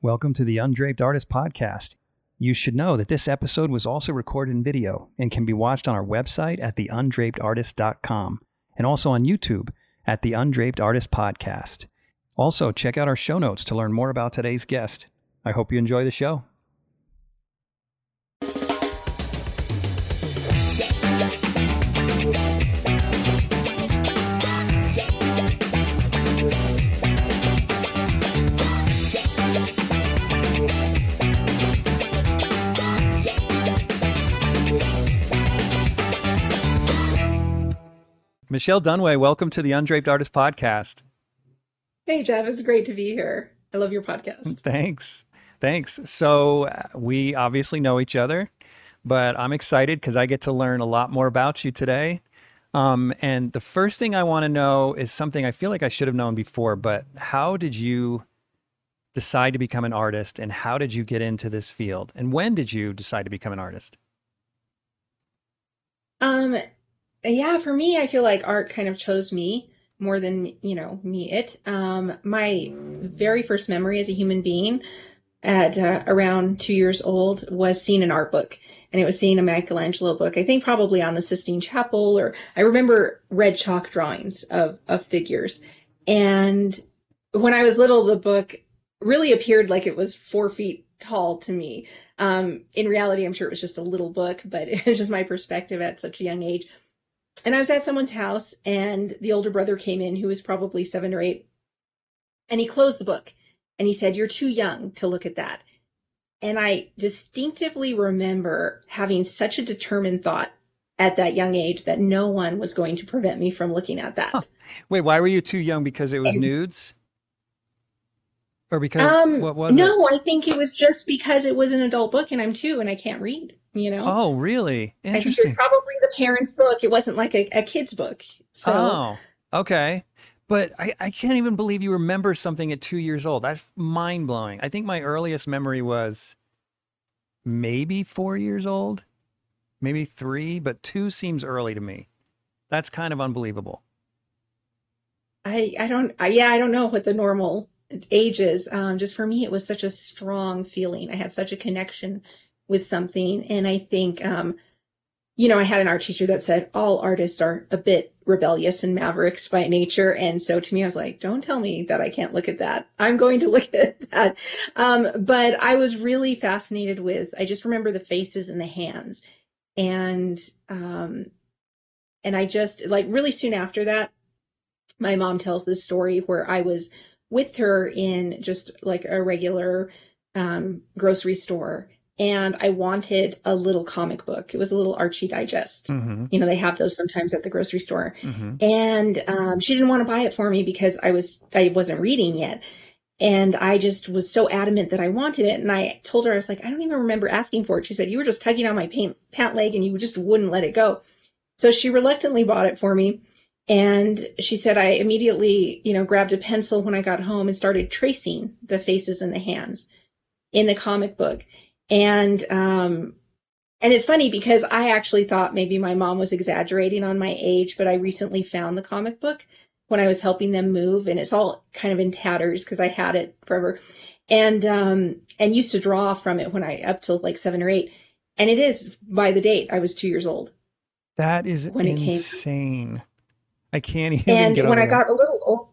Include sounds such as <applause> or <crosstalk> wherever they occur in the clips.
Welcome to the Undraped Artist Podcast. You should know that this episode was also recorded in video and can be watched on our website at theundrapedartist.com and also on YouTube at the Undraped Artist Podcast. Also, check out our show notes to learn more about today's guest. I hope you enjoy the show. Michelle Dunaway, welcome to the Undraped Artist Podcast. Hey, Jeff, it's great to be here. I love your podcast. <laughs> Thanks. Thanks. So, uh, we obviously know each other, but I'm excited because I get to learn a lot more about you today. Um, and the first thing I want to know is something I feel like I should have known before, but how did you decide to become an artist and how did you get into this field? And when did you decide to become an artist? Um, yeah, for me, I feel like art kind of chose me more than, you know, me it. Um, my very first memory as a human being at uh, around two years old was seeing an art book. And it was seeing a Michelangelo book, I think probably on the Sistine Chapel, or I remember red chalk drawings of, of figures. And when I was little, the book really appeared like it was four feet tall to me. Um, in reality, I'm sure it was just a little book, but <laughs> it was just my perspective at such a young age and I was at someone's house, and the older brother came in, who was probably seven or eight, and he closed the book and he said, You're too young to look at that. And I distinctively remember having such a determined thought at that young age that no one was going to prevent me from looking at that. Huh. Wait, why were you too young? Because it was and, nudes? Or because um, what was it? no, it? I think it was just because it was an adult book and I'm two and I can't read you know? Oh really? Interesting I think it was probably the parents book. It wasn't like a, a kid's book. So oh okay. But I, I can't even believe you remember something at two years old. That's mind-blowing. I think my earliest memory was maybe four years old maybe three but two seems early to me. That's kind of unbelievable. I i don't I, yeah i don't know what the normal age is. Um, just for me it was such a strong feeling. I had such a connection with something. And I think, um, you know, I had an art teacher that said all artists are a bit rebellious and mavericks by nature. And so to me, I was like, don't tell me that I can't look at that. I'm going to <laughs> look at that. Um, but I was really fascinated with, I just remember the faces and the hands. And, um, and I just like really soon after that, my mom tells this story where I was with her in just like a regular um, grocery store and I wanted a little comic book. It was a little Archie Digest. Mm-hmm. You know, they have those sometimes at the grocery store. Mm-hmm. And um, she didn't want to buy it for me because I was I wasn't reading yet. And I just was so adamant that I wanted it. And I told her, I was like, I don't even remember asking for it. She said, You were just tugging on my paint, pant leg and you just wouldn't let it go. So she reluctantly bought it for me. And she said, I immediately, you know, grabbed a pencil when I got home and started tracing the faces and the hands in the comic book and um and it's funny because I actually thought maybe my mom was exaggerating on my age, but I recently found the comic book when I was helping them move and it's all kind of in tatters because I had it forever. And um and used to draw from it when I up till like 7 or 8. And it is by the date I was 2 years old. That is insane. I can't <laughs> even and get when I that. got a little old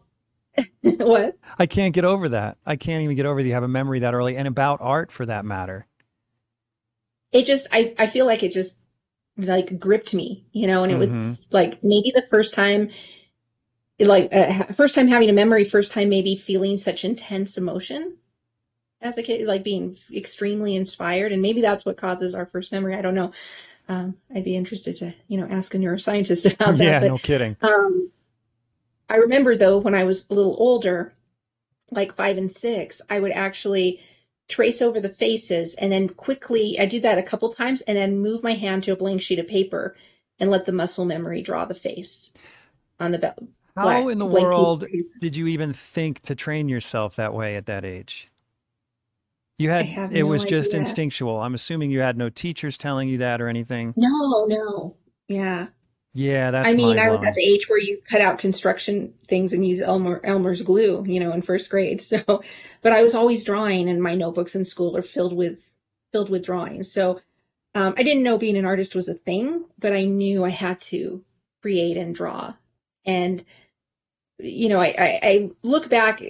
<laughs> what? I can't get over that. I can't even get over that you have a memory that early and about art for that matter it just I, I feel like it just like gripped me, you know, and it mm-hmm. was like maybe the first time like uh, first time having a memory, first time maybe feeling such intense emotion as a kid, like being extremely inspired. And maybe that's what causes our first memory. I don't know. Um, I'd be interested to, you know, ask a neuroscientist <laughs> about that. Yeah, but, no kidding. Um, I remember though, when I was a little older, like five and six, I would actually trace over the faces and then quickly I do that a couple times and then move my hand to a blank sheet of paper and let the muscle memory draw the face on the belt. How in the world did you even think to train yourself that way at that age? You had it no was just instinctual. I'm assuming you had no teachers telling you that or anything. No, no. Yeah. Yeah, that's. I mean, I was at the age where you cut out construction things and use Elmer Elmer's glue, you know, in first grade. <laughs> So, but I was always drawing, and my notebooks in school are filled with filled with drawings. So, um, I didn't know being an artist was a thing, but I knew I had to create and draw. And you know, I, I, I look back,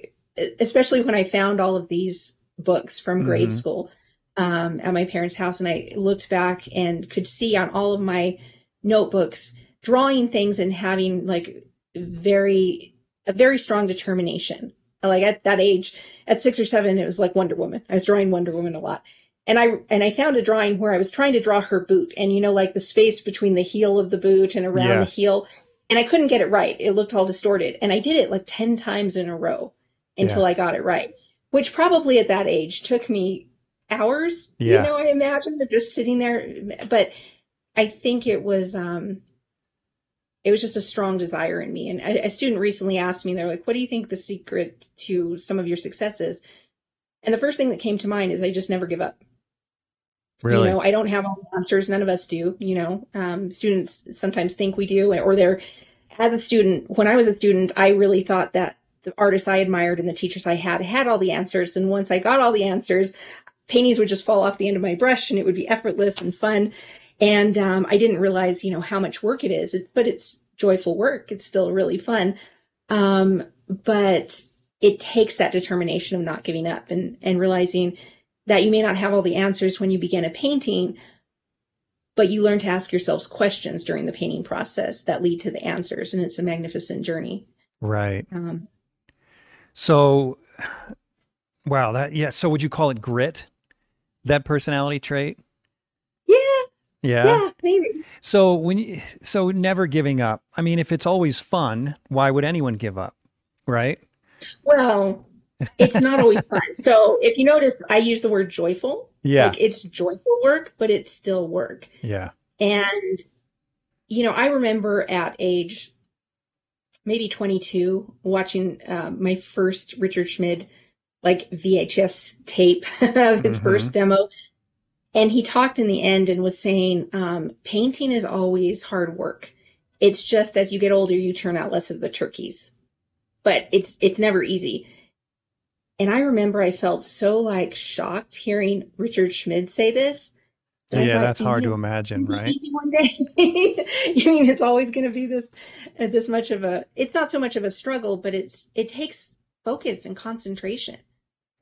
especially when I found all of these books from grade Mhm. school um, at my parents' house, and I looked back and could see on all of my notebooks drawing things and having like very a very strong determination. Like at that age, at six or seven, it was like Wonder Woman. I was drawing Wonder Woman a lot. And I and I found a drawing where I was trying to draw her boot and you know like the space between the heel of the boot and around Yeah. the heel and I couldn't get it right. It looked all distorted and I did it like 10 times in a row until I got it right, which probably at that age took me hours, Yeah. you know, I imagine of just sitting there but I think it was um it was just a strong desire in me. And a, a student recently asked me, they're like, what do you think the secret to some of your success is? And the first thing that came to mind is I just never give up. Really? You know, I don't have all the answers. None of us do. You know, um, students sometimes think we do, or they're, as a student, when I was a student, I really thought that the artists I admired and the teachers I had had all the answers. And once I got all the answers, paintings would just fall off the end of my brush and it would be effortless and fun. And um, I didn't realize, you know, how much work it is, but it's joyful work. It's still really fun. Um, but it takes that determination of not giving up and, and realizing that you may not have all the answers when you begin a painting, but you learn to ask yourselves questions during the painting process that lead to the answers. And it's a magnificent journey. Right. Um, So, wow, that yeah. So, would you call it grit? That personality trait? Yeah, Yeah. maybe. So when you, so never giving up. I mean, if it's always fun, why would anyone give up? Right? Well, it's not always <laughs> fun. So if you notice, I use the word joyful. Yeah. Like it's joyful work, but it's still work. Yeah. And, you know, I remember at age maybe 22 watching um, my first Richard Schmid like VHS tape of <laughs> his Mhm. first demo. And he talked in the end and was saying, um, painting is always hard work. It's just as you get older, you turn out less of the turkeys, but it's, it's never easy. And I remember I felt so like shocked hearing Richard Schmid say this. Yeah, thought, that's hard to imagine, right? Easy one day. <laughs> you mean it's always going to be this, uh, this much of a? It's not so much of a struggle, but it's it takes focus and concentration.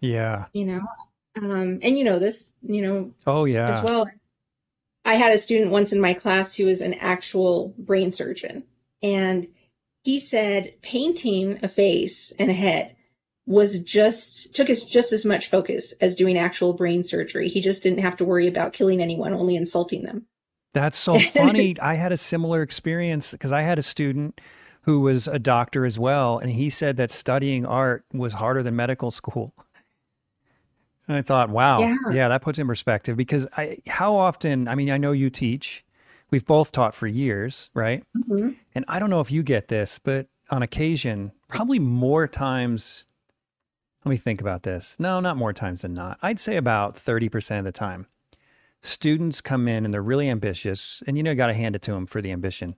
Yeah. You know, um, and you know this. You know Oh yeah. as well. I had a student once in my class who was an actual brain surgeon, and he said painting a face and a head was just took us just as much focus as doing actual brain surgery. He just didn't have to worry about killing anyone, only insulting them. That's so <laughs> funny. I had a similar experience because I had a student who was a doctor as well, and he said that studying art was harder than medical school. And I thought, wow, Yeah. yeah, that puts in perspective because I, how often, I mean, I know you teach, we've both taught for years, right? Mhm. And I don't know if you get this, but on occasion, probably more times, let me think about this. No, not more times than not. I'd say about 30% of the time. Students come in and they're really ambitious, and you know, you got to hand it to them for the ambition.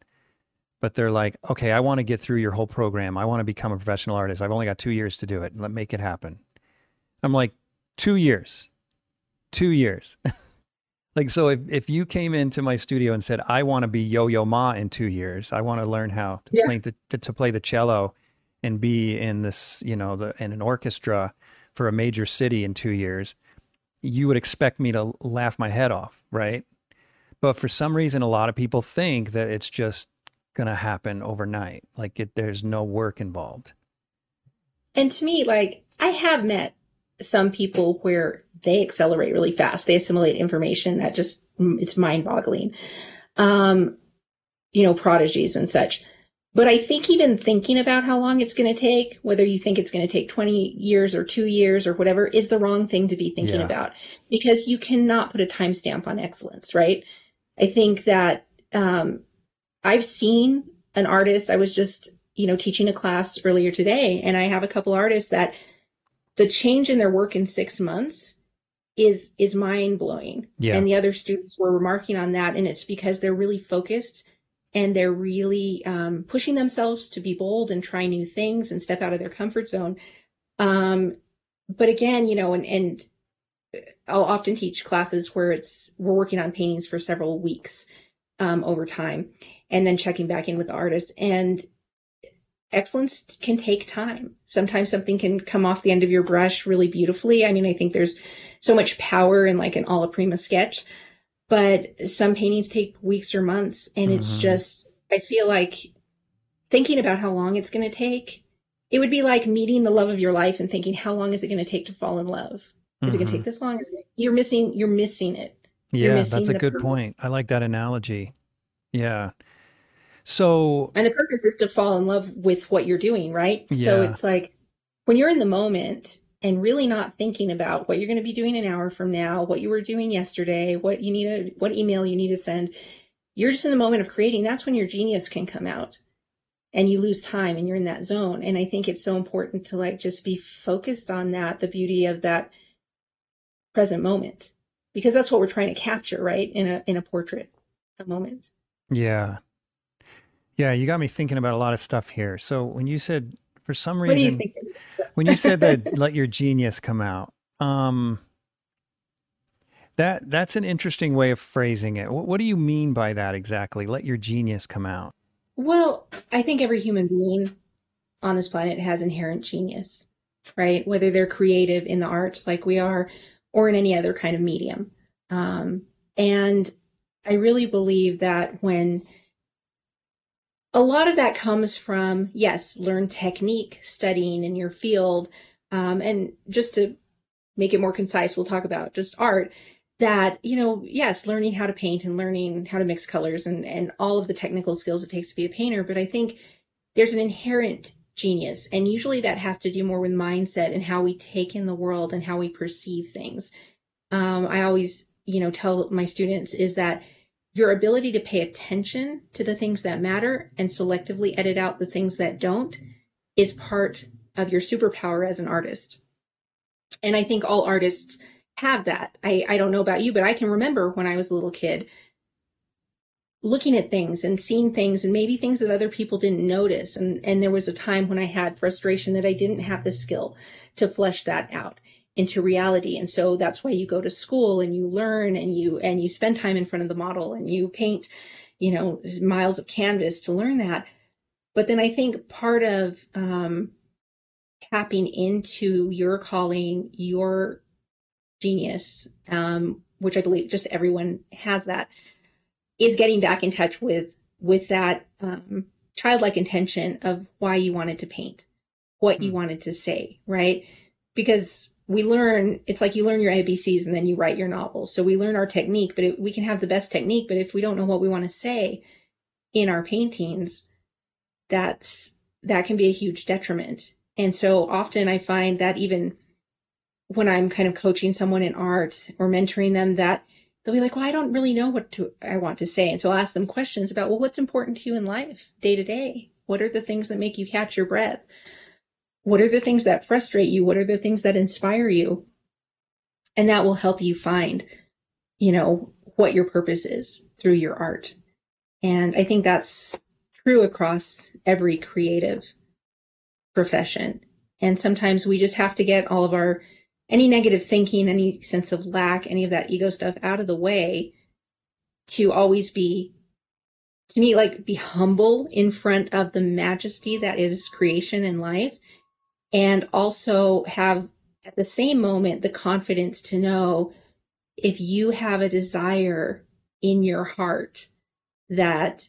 But they're like, okay, I want to get through your whole program. I want to become a professional artist. I've only got two years to do it. Let make it happen. I'm like, two years, two years. <laughs> like, so if, if you came into my studio and said, I want to be Yo Yo Ma in two years, I want to learn how to Yeah. play the, to play the cello and be in this, you know, the, in an orchestra for a major city in two years, you would expect me to laugh my head off, right? But for some reason, a lot of people think that it's just going to happen overnight. Like it, there's no work involved. And to me, like I have met some people where they accelerate really fast. They assimilate information that just mm, it's mind-boggling. Um, you know, prodigies and such. But I think even thinking about how long it's going to take, whether you think it's going to take 20 years or 2 years or whatever, is the wrong thing to be thinking Yeah. about because you cannot put a timestamp on excellence, right? I think that um I've seen an artist, I was just, you know, teaching a class earlier today, and I have a couple artists that the change in their work in six months is is mind blowing. Yeah. And the other students were remarking on that, and it's because they're really focused and they're really um, pushing themselves to be bold and try new things and step out of their comfort zone. Um, but again, you know, and, and I'll often teach classes where it's we're working on paintings for several weeks um, over time, and then checking back in with the artist. And excellence can take time. Sometimes something can come off the end of your brush really beautifully. I mean, I think there's so much power in like an alla prima sketch, but some paintings take weeks or months, and mm-hmm. it's just I feel like thinking about how long it's going to take. It would be like meeting the love of your life and thinking, how long is it going to take to fall in love? Is mm-hmm. it going to take this long? Is it, you're missing. You're missing it. Yeah, missing that's a good purpose. point. I like that analogy. Yeah. So and the purpose is to fall in love with what you're doing, right? Yeah. So it's like when you're in the moment and really not thinking about what you're going to be doing an hour from now, what you were doing yesterday, what you need to, what email you need to send. You're just in the moment of creating. That's when your genius can come out and you lose time and you're in that zone. And I think it's so important to like just be focused on that, the beauty of that present moment because that's what we're trying to capture right in a in a portrait the moment yeah yeah you got me thinking about a lot of stuff here. So when you said for some reason you when you said that <laughs> let your genius come out um that that's an interesting way of phrasing it. What, what do you mean by that exactly? Let your genius come out. Well i think every human being on this planet has inherent genius right? Whether they're creative in the arts like we are or in any other kind of medium. Um, and I really believe that when a lot of that comes from, yes, learn technique, studying in your field. Um, and just to make it more concise, we'll talk about just art that, you know, yes, learning how to paint and learning how to mix colors and, and all of the technical skills it takes to be a painter. But I think there's an inherent genius. And usually that has to do more with mindset and how we take in the world and how we perceive things. Um, I always, you know, tell my students is that your ability to pay attention to the things that matter and selectively edit out the things that don't is part of your superpower as an artist. And I think all artists have that. I, I don't know about you, but I can remember when I was a little kid looking at things and seeing things and maybe things that other people didn't notice and and there was a time when i had frustration that i didn't have the skill to flesh that out into reality and so that's why you go to school and you learn and you and you spend time in front of the model and you paint you know miles of canvas to learn that but then i think part of um tapping into your calling your genius um which i believe just everyone has that is getting back in touch with with that um, childlike intention of why you wanted to paint, what mm. you hmm. wanted to say, right? Because we learn it's like you learn your ABCs and then you write your novel. So we learn our technique, but it, we can have the best technique, but if we don't know what we want to say in our paintings, that's that can be a huge detriment. And so often I find that even when I'm kind of coaching someone in art or mentoring them that they'll be like, well, I don't really know what to, I want to say. And so I'll ask them questions about, well, what's important to you in life day to day? What are the things that make you catch your breath? What are the things that frustrate you? What are the things that inspire you? And that will help you find, you know, what your purpose is through your art. And I think that's true across every creative profession. And sometimes we just have to get all of our any negative thinking, any sense of lack, any of that ego stuff out of the way to always be to me like be humble in front of the majesty that is creation and life and also have at the same moment the confidence to know if you have a desire in your heart that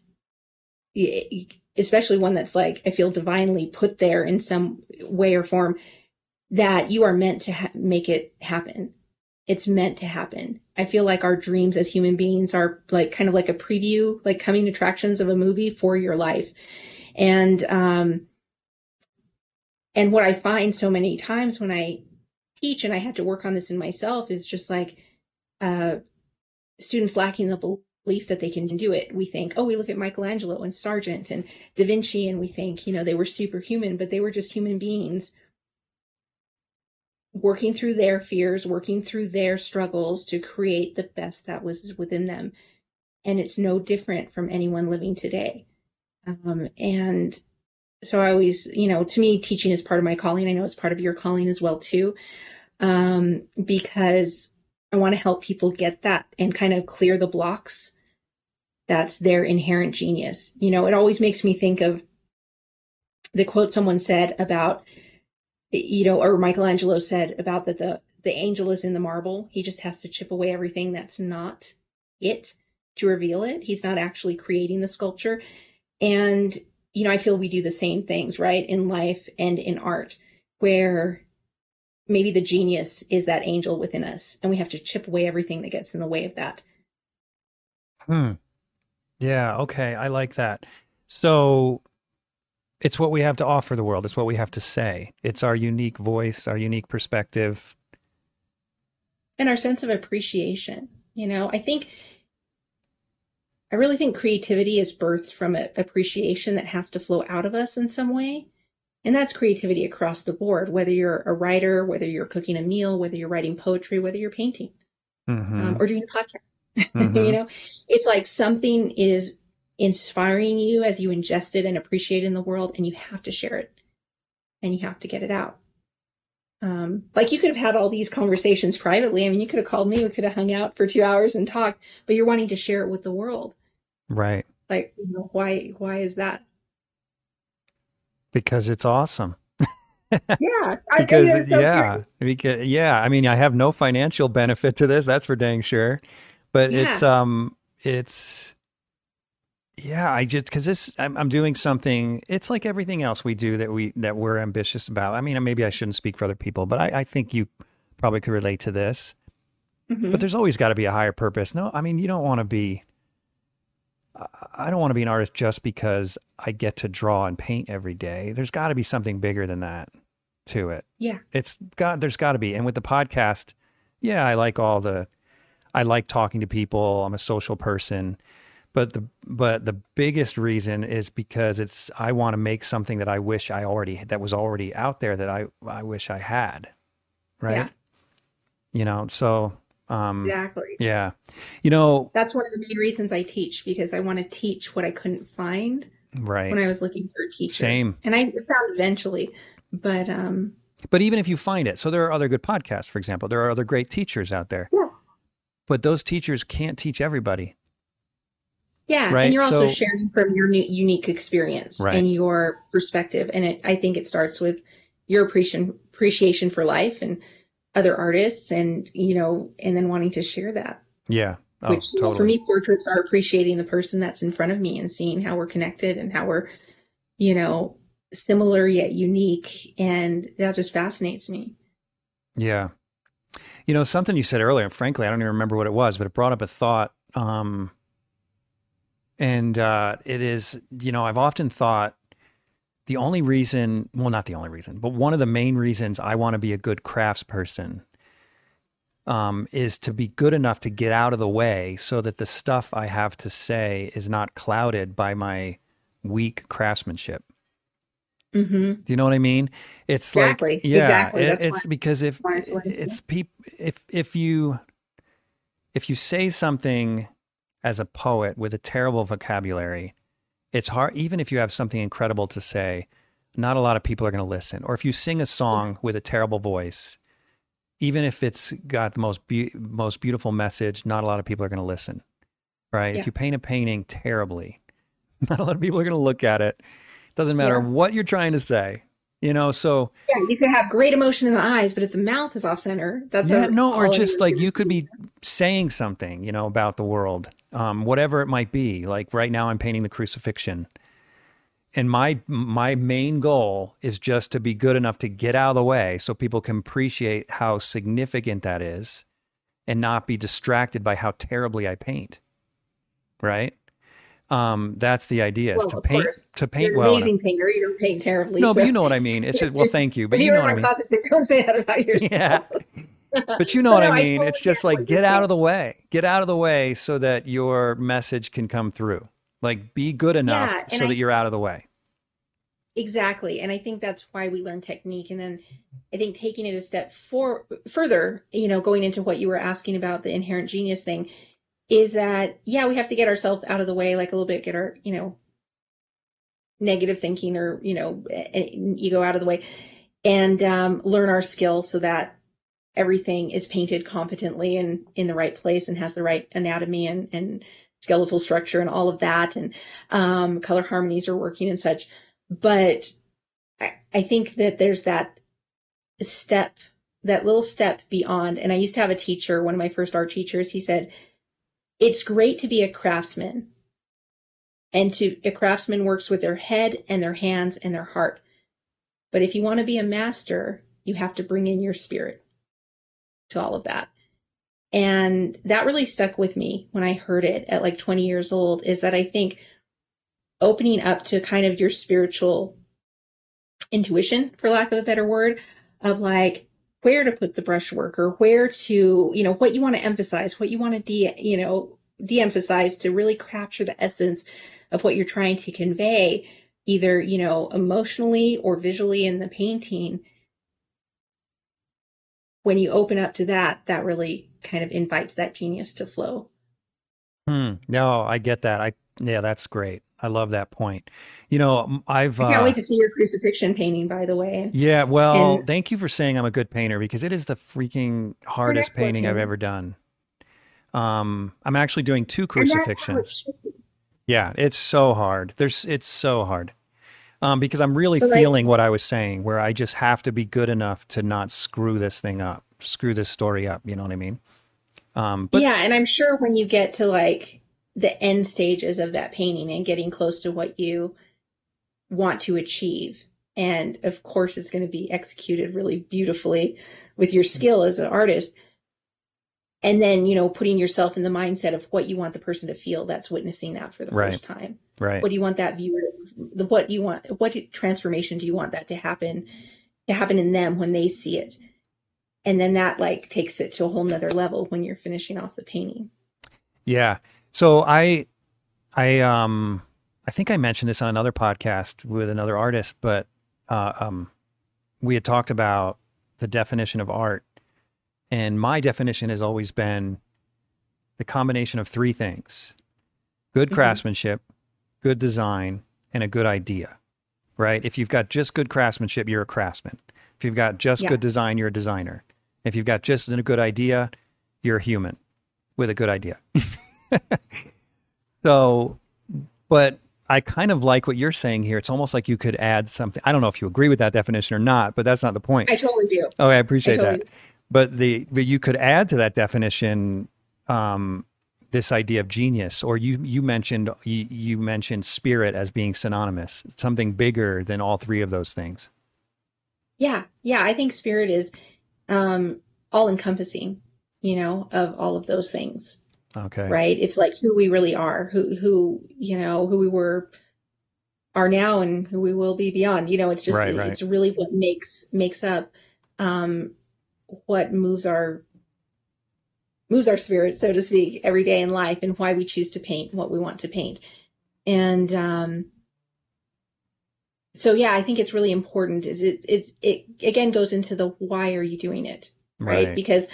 especially one that's like i feel divinely put there in some way or form that you are meant to ha- make it happen. It's meant to happen. I feel like our dreams as human beings are like kind of like a preview, like coming attractions of a movie for your life. And, um, and what I find so many times when I teach, and I had to work on this in myself, is just like, uh, students lacking the belief that they can do it. We think, oh, we look at Michelangelo and Sargent and Da Vinci, and we think, you know, they were superhuman, but they were just human beings working through their fears, working through their struggles to create the best that was within them. and it's no different from anyone living today. Um, and so I always, you know, to me, teaching is part of my calling. I know it's part of your calling as well too, um, because I want to help people get that and kind of clear the blocks. That's their inherent genius. You know, it always makes me think of the quote someone said about, you know, or Michelangelo said about that the the angel is in the marble. He just has to chip away everything that's not it to reveal it. He's not actually creating the sculpture. And, you know, I feel we do the same things, right, in life and in art, where maybe the genius is that angel within us, and we have to chip away everything that gets in the way of that. Hmm. Yeah. Okay. I like that. So it's what we have to offer the world. It's what we have to say. It's our unique voice, our unique perspective. And our sense of appreciation. You know, I think I really think creativity is birthed from an appreciation that has to flow out of us in some way. And that's creativity across the board, whether you're a writer, whether you're cooking a meal, whether you're writing poetry, whether you're painting Mm-hmm. um, or doing a podcast. <laughs> Mhm. you know, it's like something is inspiring you as you ingest it and appreciate it in the world, and you have to share it and you have to get it out. Um, like you could have had all these conversations privately. I mean, you could have called me, we could have hung out for two hours and talked, but you're wanting to share it with the world. Right. Like, you know, why why is that? Because it's awesome. <laughs> Yeah. I Because so yeah, crazy. because yeah, I mean, I have no financial benefit to this. That's for dang sure. But it's um, it's yeah. I just because this, I'm, I'm doing something. It's like everything else we do that we that we're ambitious about. I mean, maybe I shouldn't speak for other people, but I, I think you probably could relate to this. Mhm. But there's always got to be a higher purpose. No, I mean, you don't want to be. I don't want to be an artist just because I get to draw and paint every day. There's got to be something bigger than that to it. Yeah. It's got. There's got to be. And with the podcast, yeah, I like all the. I like talking to people. I'm a social person, but the but the biggest reason is because it's I want to make something that I wish I already that was already out there that I I wish I had, right? Yeah. You know, so um, Exactly. yeah. You know, That's one of the main reasons I teach because I want to teach what I couldn't find right. when I was looking for a teacher. Same. And I found eventually, but um But even if you find it, so there are other good podcasts, for example, there are other great teachers out there. Yeah. But those teachers can't teach everybody. Yeah, Right, and you're also so- sharing from your new, unique experience Right. and your perspective and it I think it starts with your appreciation appreciation for life and other artists and you know and then wanting to share that. Yeah. Oh, Which you know, for me portraits are appreciating the person that's in front of me and seeing how we're connected and how we're you know similar yet unique and that just fascinates me. Yeah. You know, something you said earlier, and frankly, I don't even remember what it was, but it brought up a thought. Um, and uh, it is, you know, I've often thought the only reason, well, not the only reason, but one of the main reasons I want to be a good crafts person um, is to be good enough to get out of the way so that the stuff I have to say is not clouded by my weak craftsmanship. hmm Do you know what I mean? It's Exactly. like yeah, Exactly. it- it's because if it's it's peop if if you if you say something as a poet with a terrible vocabulary, it's hard even if you have something incredible to say, not a lot of people are going to listen. Or if you sing a song with a terrible voice, even if it's got the most be- most beautiful message, not a lot of people are going to listen. Right? Yeah. If you paint a painting terribly, <laughs> not a lot of people are going to look at it. Doesn't matter Yeah. what you're trying to say. You know, so Yeah, you could have great emotion in the eyes, but if the mouth is off center, that's yeah, no, or just like you could be saying something, you know, about the world, um, whatever it might be. Like right now, I'm painting the crucifixion, and my my main goal is just to be good enough to get out of the way so people can appreciate how significant that is, and not be distracted by how terribly I paint. Right. Um, that's the idea is Well, to paint course. to paint You're an well. amazing painter. You don't paint terribly. no, so- but you know what I mean. It's just well, thank you, but you know what I mean. closet, don't say that about <laughs> yourself. Yeah. But you <laughs> know what No, I I mean. totally it's just like get out of the way. Get out of the way so that your message can come through. Like be good enough Yeah, so I- that you're out of the way. Exactly. And I think that's why we learn technique. And then I think taking it a step for further, you know, going into what you were asking about the inherent genius thing, is that yeah, we have to get ourselves out of the way like a little bit, get our, you know, negative thinking or, you know, ego out of the way and um, learn our skills so that everything is painted competently and in the right place and has the right anatomy and, and skeletal structure and all of that. And um, color harmonies are working and such. But I, I think that there's that step that little step beyond and i used to have a teacher one of my first art teachers he said it's great to be a craftsman and to a craftsman works with their head and their hands and their heart. But if you want to be a master you have to bring in your spirit to all of that. And that really stuck with me when i heard it at like 20 years old is that i think opening up to kind of your spiritual intuition for lack of a better word of like where to put the brushwork or where to you know what you want to emphasize what you want to de you know de-emphasize to really capture the essence of what you're trying to convey either you know emotionally or visually in the painting. When you open up to that that really kind of invites that genius to flow. Hmm. no i get that. I yeah that's great I love that point. You know, I've. I can't uh, wait to see your crucifixion painting, by the way. Yeah, well, and, thank you for saying I'm a good painter because it is the freaking hardest painting I've ever done. Um, I'm actually doing two crucifixions. Yeah, it's so hard. There's, it's so hard. Um, because I'm really but feeling what I was saying, where I just have to be good enough to not screw this thing up, screw this story up. You know what I mean? Um, but yeah, and I'm sure when you get to like the end stages of that painting and getting close to what you want to achieve. And of course, it's going to be executed really beautifully with your skill as an artist. And then, you know, putting yourself in the mindset of what you want the person to feel that's witnessing that for the right. first time. Right. What do you want that viewer, the, what you want, what transformation do you want that to happen, to happen in them when they see it? And then that like takes it to a whole nother level when you're finishing off the painting. Yeah. So I, I, um, I think I mentioned this on another podcast with another artist, but uh, um, we had talked about the definition of art, and my definition has always been the combination of three things: good mm-hmm. craftsmanship, good design, and a good idea. Right? If you've got just good craftsmanship, you're a craftsman. If you've got just yeah. good design, you're a designer. If you've got just a good idea, you're a human with a good idea. <laughs> <laughs> so, but I kind of like what you're saying here. It's almost like you could add something. I don't know if you agree with that definition or not, but that's not the point. I totally do. Oh, I appreciate I totally that. Do. But the but you could add to that definition um, this idea of genius, or you you mentioned you, you mentioned spirit as being synonymous, something bigger than all three of those things. Yeah, yeah, I think spirit is um, all encompassing, you know, of all of those things. Okay. Right. It's like who we really are, who, who, you know, who we were are now and who we will be beyond. You know, it's just, right, right. it's really what makes, makes up, um, what moves our, moves our spirit, so to speak, every day in life and why we choose to paint what we want to paint. And, um, so yeah, I think it's really important is it, it, it again goes into the, why are you doing it? right. right. Because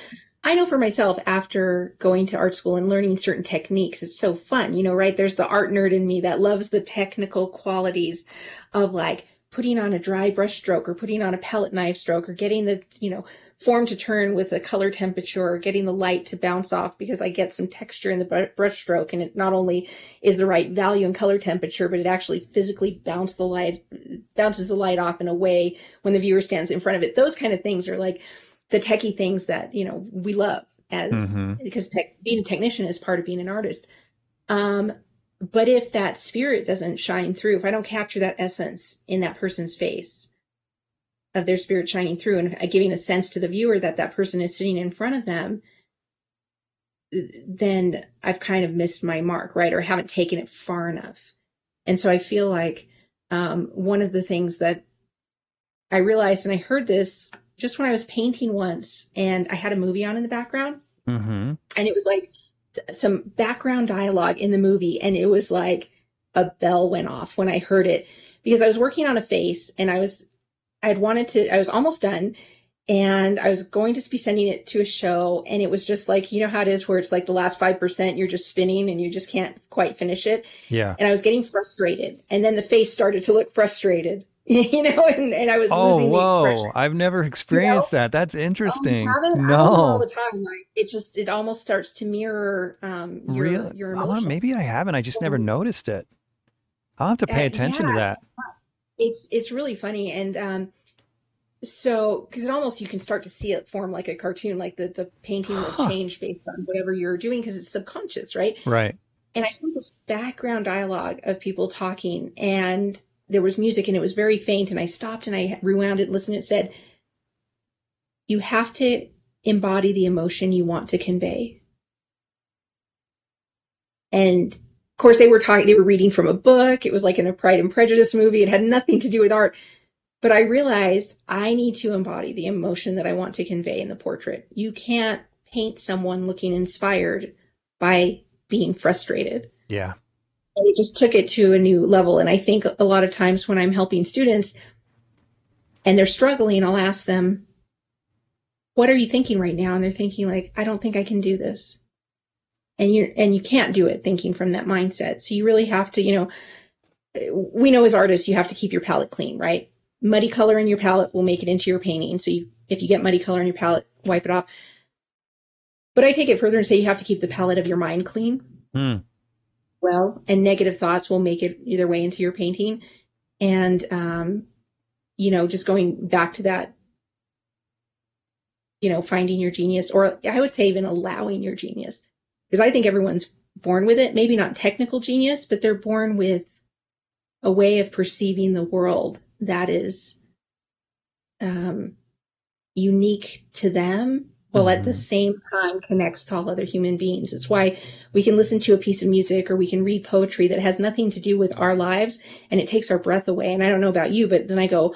I know for myself after going to art school and learning certain techniques, it's so fun, you know, right? There's the art nerd in me that loves the technical qualities of like putting on a dry brush stroke or putting on a palette knife stroke or getting the, you know, form to turn with a color temperature or getting the light to bounce off because I get some texture in the brush stroke and it not only is the right value and color temperature, but it actually physically bounces the light, bounces the light off in a way when the viewer stands in front of it. Those kind of things are like, the techie things that you know we love as mm-hmm. because tech, being a technician is part of being an artist. Um but if that spirit doesn't shine through if i don't capture that essence in that person's face of their spirit shining through and giving a sense to the viewer that that person is sitting in front of them then i've kind of missed my mark right? Or haven't taken it far enough. And so i feel like um, one of the things that i realized and i heard this just when I was painting once and I had a movie on in the background. Mm-hmm. And it was like some background dialogue in the movie. And it was like a bell went off when I heard it because I was working on a face and I was, I had wanted to, I was almost done and I was going to be sending it to a show, and it was just like you know how it is, where it's like the last five percent you're just spinning and you just can't quite finish it. Yeah. And I was getting frustrated, and then the face started to look frustrated, <laughs> you know, and, and I was Oh, losing the whoa. expression. I've never experienced that. That's Oh, interesting. haven't? I do it all the time. Like it just it almost starts to mirror um your Really? your emotions. maybe I haven't. I just never noticed it. I'll have to pay uh, attention to that. it's it's really funny and um so because it almost you can start to see it form like a cartoon like the the painting will change based on whatever you're doing because it's subconscious right Right. and i heard this background dialogue of people talking and there was music and it was very faint and i stopped and i rewound it listened it said you have to embody the emotion you want to convey. And of course they were talking they were reading from a book. It was like in a pride and prejudice movie. It had nothing to do with art. But i realized i need to embody the emotion that i want to convey in the portrait. You can't paint someone looking inspired by being frustrated. Yeah. It just took it to a new level. And i think a lot of times when i'm helping students and they're struggling i'll ask them what are you thinking right now? And they're thinking like i don't think i can do this. And you and you can't do it thinking from that mindset. So you really have to you know we know as artists you have to keep your palette clean right? Muddy color in your palette will make it into your painting. So you if you get muddy color in your palette wipe it off. But i take it further and say you have to keep the palette of your mind clean. Hmm. Well and negative thoughts will make it either way into your painting. And um you know just going back to that you know finding your genius or i would say even allowing your genius because i think everyone's born with it. Maybe not technical genius but they're born with a way of perceiving the world that is um unique to them while at the Mhm. same time connects to all other human beings. It's why we can listen to a piece of music or we can read poetry that has nothing to do with our lives and it takes our breath away. And I don't know about you, but then I go,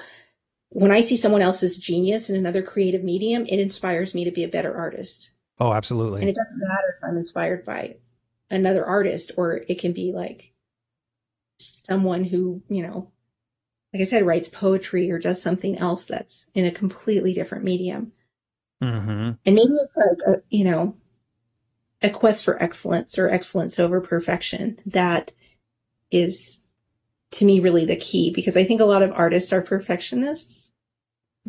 when I see someone else's genius in another creative medium, it inspires me to be a better artist. Oh, absolutely. And it doesn't matter if I'm inspired by another artist or it can be like someone who, you know, like I said, writes poetry or does something else that's in a completely different medium. Hmm And maybe it's like, a, you know, a quest for excellence or excellence over perfection that is, to me, really the key because I think a lot of artists are perfectionists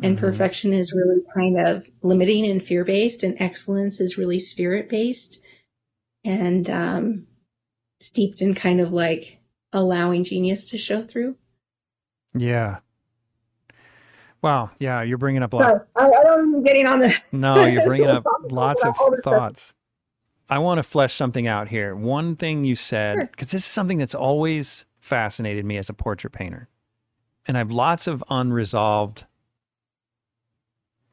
and hmm perfection is really kind of limiting and fear based, and excellence is really spirit based and um, steeped in kind of like allowing genius to show through. Yeah. Wow. Yeah. You're bringing up a lot. So I, I don't know, getting on the No, <laughs> you're bringing up lots of stuff. thoughts. I want to flesh something out here. One thing you said, Sure. because this is something that's always fascinated me as a portrait painter. And I have lots of unresolved,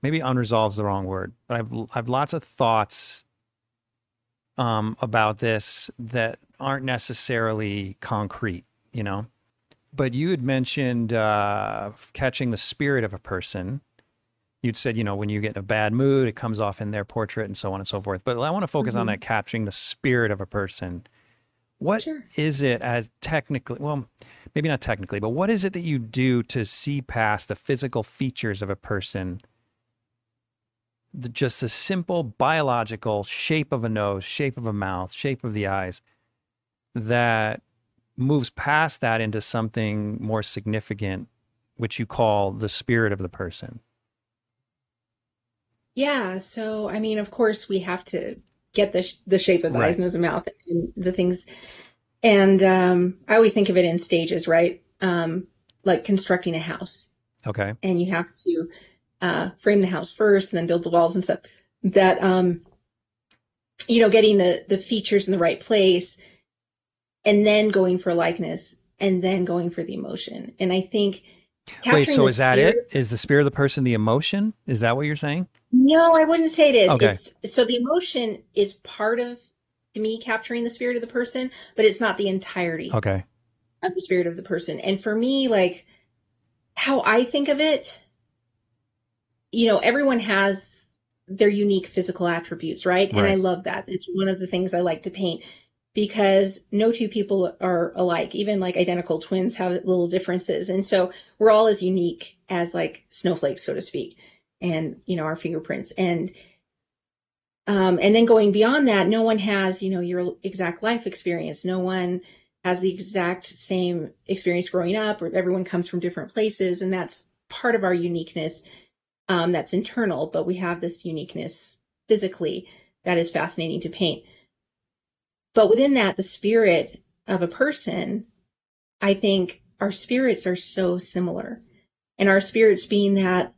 maybe unresolved is the wrong word, but I've, I have lots of thoughts um, about this that aren't necessarily concrete, you know? But you had mentioned uh, catching the spirit of a person you'd said, you know, when you get in a bad mood, it comes off in their portrait and so on and so forth. But I want to focus on Mhm. that capturing the spirit of a person. What is Sure. it as technically, well, maybe not technically, but what is it that you do to see past the physical features of a person? The, just the simple biological shape of a nose, shape of a mouth, shape of the eyes that moves past that into something more significant, which you call the spirit of the person. Yeah, so I mean, of course, we have to get the sh the shape of the eyes, nose, and mouth, and the things. And um, I always think of it in stages, right? Um, like constructing a house, Okay. and you have to uh, frame the house first, and then build the walls and stuff. That um, you know, getting the the features in the right place, and then going for likeness, and then going for the emotion. And I think Wait, so is that it? Is the spirit of the person the emotion? Is that what you're saying? No, I wouldn't say it is. Okay. It's so the emotion is part of to me capturing the spirit of the person, but it's not the entirety Okay. of the spirit of the person. And for me, like how I think of it, you know, everyone has their unique physical attributes, right? And I love that. It's one of the things I like to paint because no two people are alike. Even like identical twins have little differences. And so we're all as unique as like snowflakes, so to speak. and you know our fingerprints and um, and then going beyond that no one has you know your exact life experience no one has the exact same experience growing up or everyone comes from different places and that's part of our uniqueness um, that's internal but we have this uniqueness physically that is fascinating to paint but within that the spirit of a person i think our spirits are so similar and our spirits being that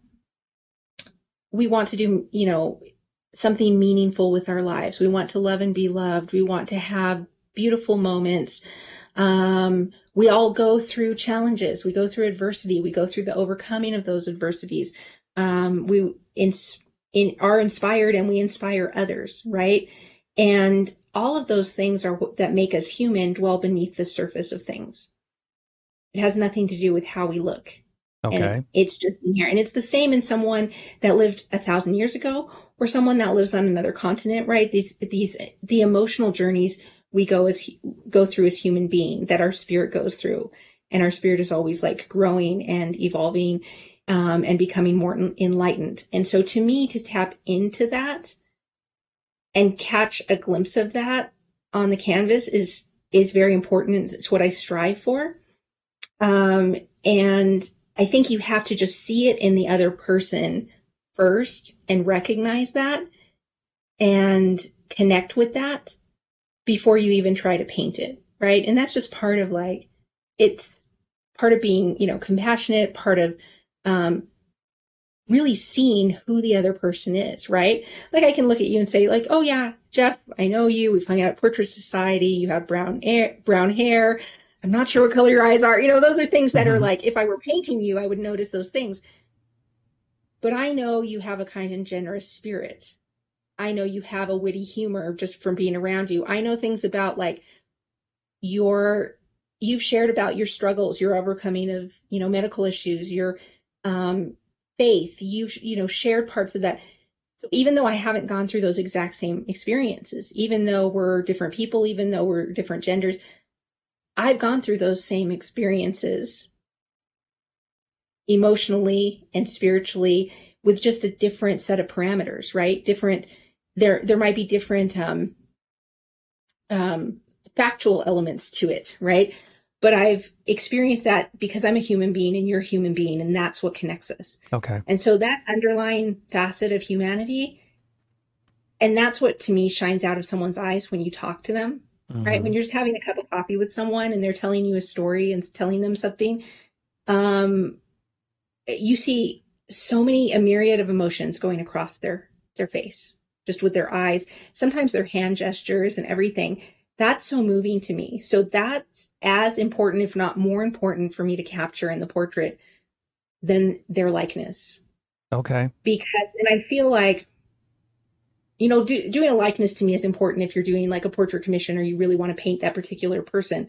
we want to do, you know, something meaningful with our lives. We want to love and be loved. We want to have beautiful moments. Um, we all go through challenges. We go through adversity. We go through the overcoming of those adversities. Um, we in, in, are inspired and we inspire others, right? And all of those things are that make us human dwell beneath the surface of things. It has nothing to do with how we look. Okay. And it's just in here. And it's the same in someone that lived a thousand years ago or someone that lives on another continent, right? These, these, the emotional journeys we go as, go through as human being that our spirit goes through. And our spirit is always like growing and evolving, um, and becoming more enlightened. And so to me, to tap into that and catch a glimpse of that on the canvas is, is very important. It's what I strive for. Um, and I think you have to just see it in the other person first and recognize that and connect with that before you even try to paint it, right? And that's just part of like, it's part of being, you know, compassionate, part of um, really seeing who the other person is, right? Like I can look at you and say, like, oh yeah, Jeff, I know you. We've hung out at Portrait Society. You have brown hair, brown hair. I'm not sure what color your eyes are. You know, those are things that mm-hmm. are like, if I were painting you, I would notice those things. But I know you have a kind and generous spirit. I know you have a witty humor just from being around you. I know things about like your, you've shared about your struggles, your overcoming of, you know, medical issues, your um, faith. You've, you know, shared parts of that. So even though I haven't gone through those exact same experiences, even though we're different people, even though we're different genders, I've gone through those same experiences emotionally and spiritually with just a different set of parameters, right? Different there there might be different um um factual elements to it, right? But I've experienced that because I'm a human being and you're a human being and that's what connects us. Okay. And so that underlying facet of humanity and that's what to me shines out of someone's eyes when you talk to them mm-hmm. right? When mm-hmm. you're just having a cup of coffee with someone and they're telling you a story and telling them something, um, you see so many a myriad of emotions going across their their face, just with their eyes, sometimes their hand gestures and everything. That's so moving to me. So that's as important, if not more important, for me to capture in the portrait than their likeness. Okay. Because, and I feel like you know, do, doing a likeness to me is important if you're doing like a portrait commission or you really want to paint that particular person.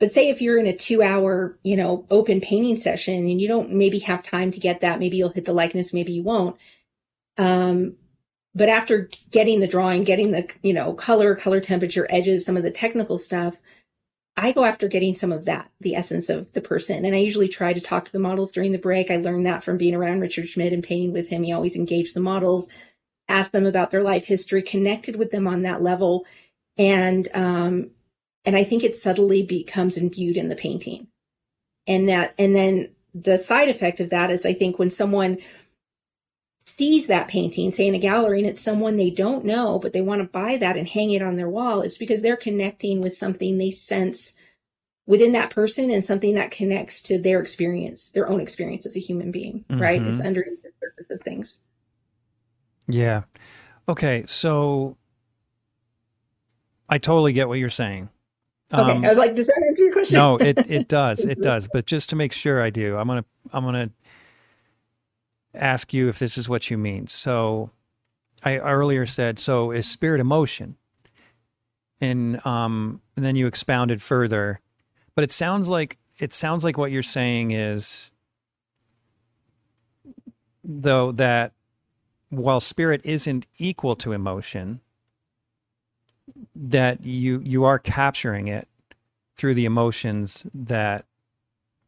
But say if you're in a two hour, you know, open painting session and you don't maybe have time to get that, maybe you'll hit the likeness, maybe you won't. Um, but after getting the drawing, getting the, you know, color, color temperature, edges, some of the technical stuff, I go after getting some of that, the essence of the person. And I usually try to talk to the models during the break. I learned that from being around Richard Schmid and painting with him. He always engaged the models asked them about their life history, connected with them on that level, and um, and I think it subtly becomes imbued in the painting, and that and then the side effect of that is I think when someone sees that painting, say in a gallery, and it's someone they don't know, but they want to buy that and hang it on their wall, it's because they're connecting with something they sense within that person and something that connects to their experience, their own experience as a human being, mm-hmm. right? It's underneath the surface of things. Yeah. Okay. So I totally get what you're saying. Okay. Um, I was like, does that answer your question? no, it, it does. <laughs> It does. But just to make sure I do, I'm going to, I'm going to ask you if this is what you mean. So I earlier said, so is spirit emotion? And, um, and then you expounded further, but it sounds like, it sounds like what you're saying is though that while spirit isn't equal to emotion, that you you are capturing it through the emotions that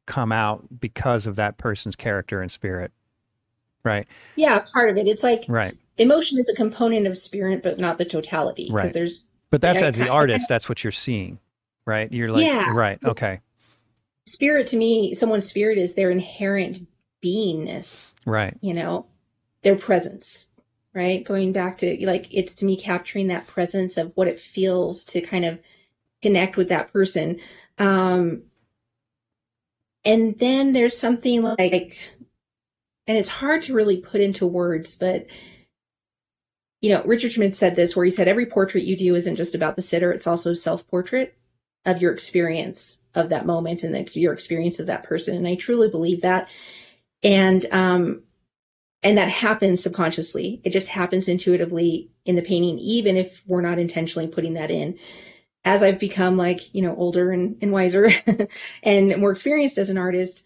come out because of that person's character and spirit. Right. Yeah, part of it. It's like Right. emotion is a component of spirit, but not the totality. Because Right. there's But that's as the artist, that's what you're seeing, right? You're like, Yeah. right. Okay. spirit to me, someone's spirit is their inherent beingness, Right. you know, their presence, right? Going back to like, it's to me capturing that presence of what it feels to kind of connect with that person. Um, and then there's something like, and it's hard to really put into words, but you know, Richard Schmid said this where he said every portrait you do isn't just about the sitter, it's also self portrait of your experience of that moment and the, your experience of that person. And I truly believe that. And, um, and that happens subconsciously. It just happens intuitively in the painting, even if we're not intentionally putting that in. As I've become like, you know, older and, and wiser <laughs> and more experienced as an artist,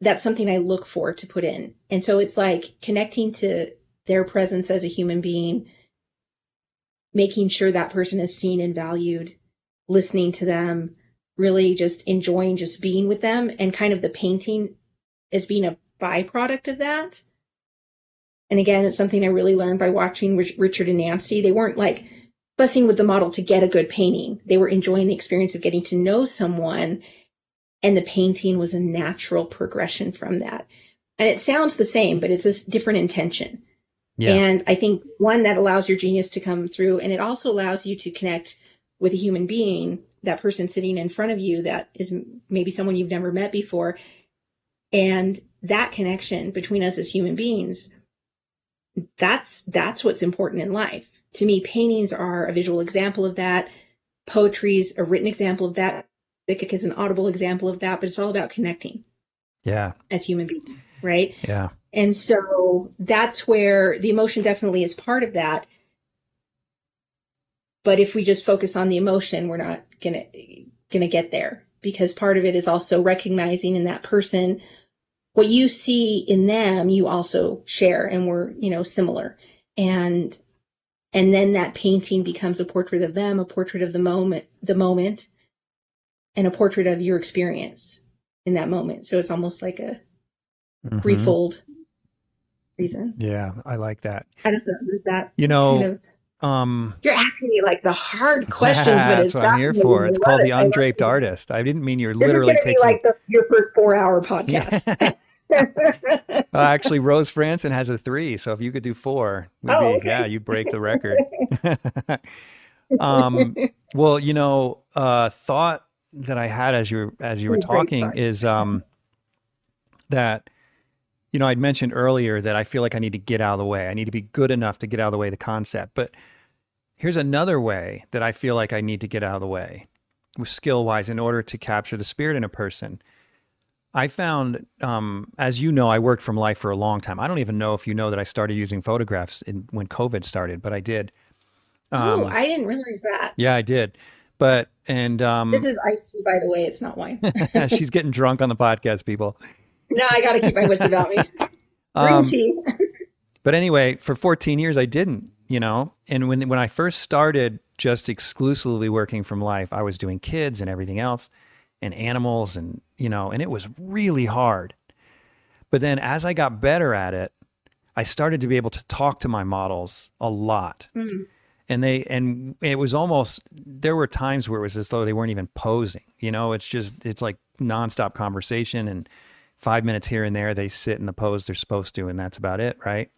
that's something I look for to put in. And so it's like connecting to their presence as a human being, making sure that person is seen and valued, listening to them, really just enjoying just being with them, and kind of the painting as being a byproduct of that. And again, it's something I really learned by watching Richard and Nancy. They weren't like fussing with the model to get a good painting. They were enjoying the experience of getting to know someone, and the painting was a natural progression from that. And it sounds the same, but it's a different intention. Yeah. And I think one that allows your genius to come through, and it also allows you to connect with a human being, that person sitting in front of you that is maybe someone you've never met before. And that connection between us as human beings, that's that's what's important in life. To me, paintings are a visual example of that. Poetry's a written example of that. Music is an audible example of that, but it's all about connecting yeah. as human beings, right? Yeah. And so that's where the emotion definitely is part of that. But if we just focus on the emotion, we're not gonna gonna get there because part of it is also recognizing in that person what you see in them, you also share and we're, you know, similar. And and then that painting becomes a portrait of them, a portrait of the moment, the moment, and a portrait of your experience in that moment. So it's almost like a Mhm. threefold reason. Yeah. I like that. I just that You kind know, of um, you're asking me like the hard <laughs> questions, but that's it's what I'm here for. It's called it. the undraped artist. I didn't mean you're This literally taking. be like the, your first four hour podcast. <laughs> Uh, actually, Rose Frantzen has a three, so if you could do four, we'd Oh, be okay. yeah, you'd break the record. <laughs> um, well, you know, uh, thought that I had as you as you were talking is um, that you know I'd mentioned earlier that I feel like I need to get out of the way. I need to be good enough to get out of the way of the concept. But here's another way that I feel like I need to get out of the way, with skill wise, in order to capture the spirit in a person. I found, um, as you know, I worked from life for a long time. I don't even know if you know that I started using photographs in, when COVID started, but I did. oh, Um, I didn't realize that. yeah, I did. But and um, This is iced tea, by the way. It's not wine. <laughs> she's getting drunk on the podcast, people. no, I got to keep my wits about me. <laughs> Green Um, tea. <laughs> but anyway, for 14 years, I didn't. You know, and when when I first started just exclusively working from life, I was doing kids and everything else, and animals, and you know, and it was really hard. But then as I got better at it, I started to be able to talk to my models a lot. Mm. And they and it was almost there were times where it was as though they weren't even posing you know? It's just it's like nonstop conversation and five minutes here and there they sit in the pose they're supposed to and that's about it right?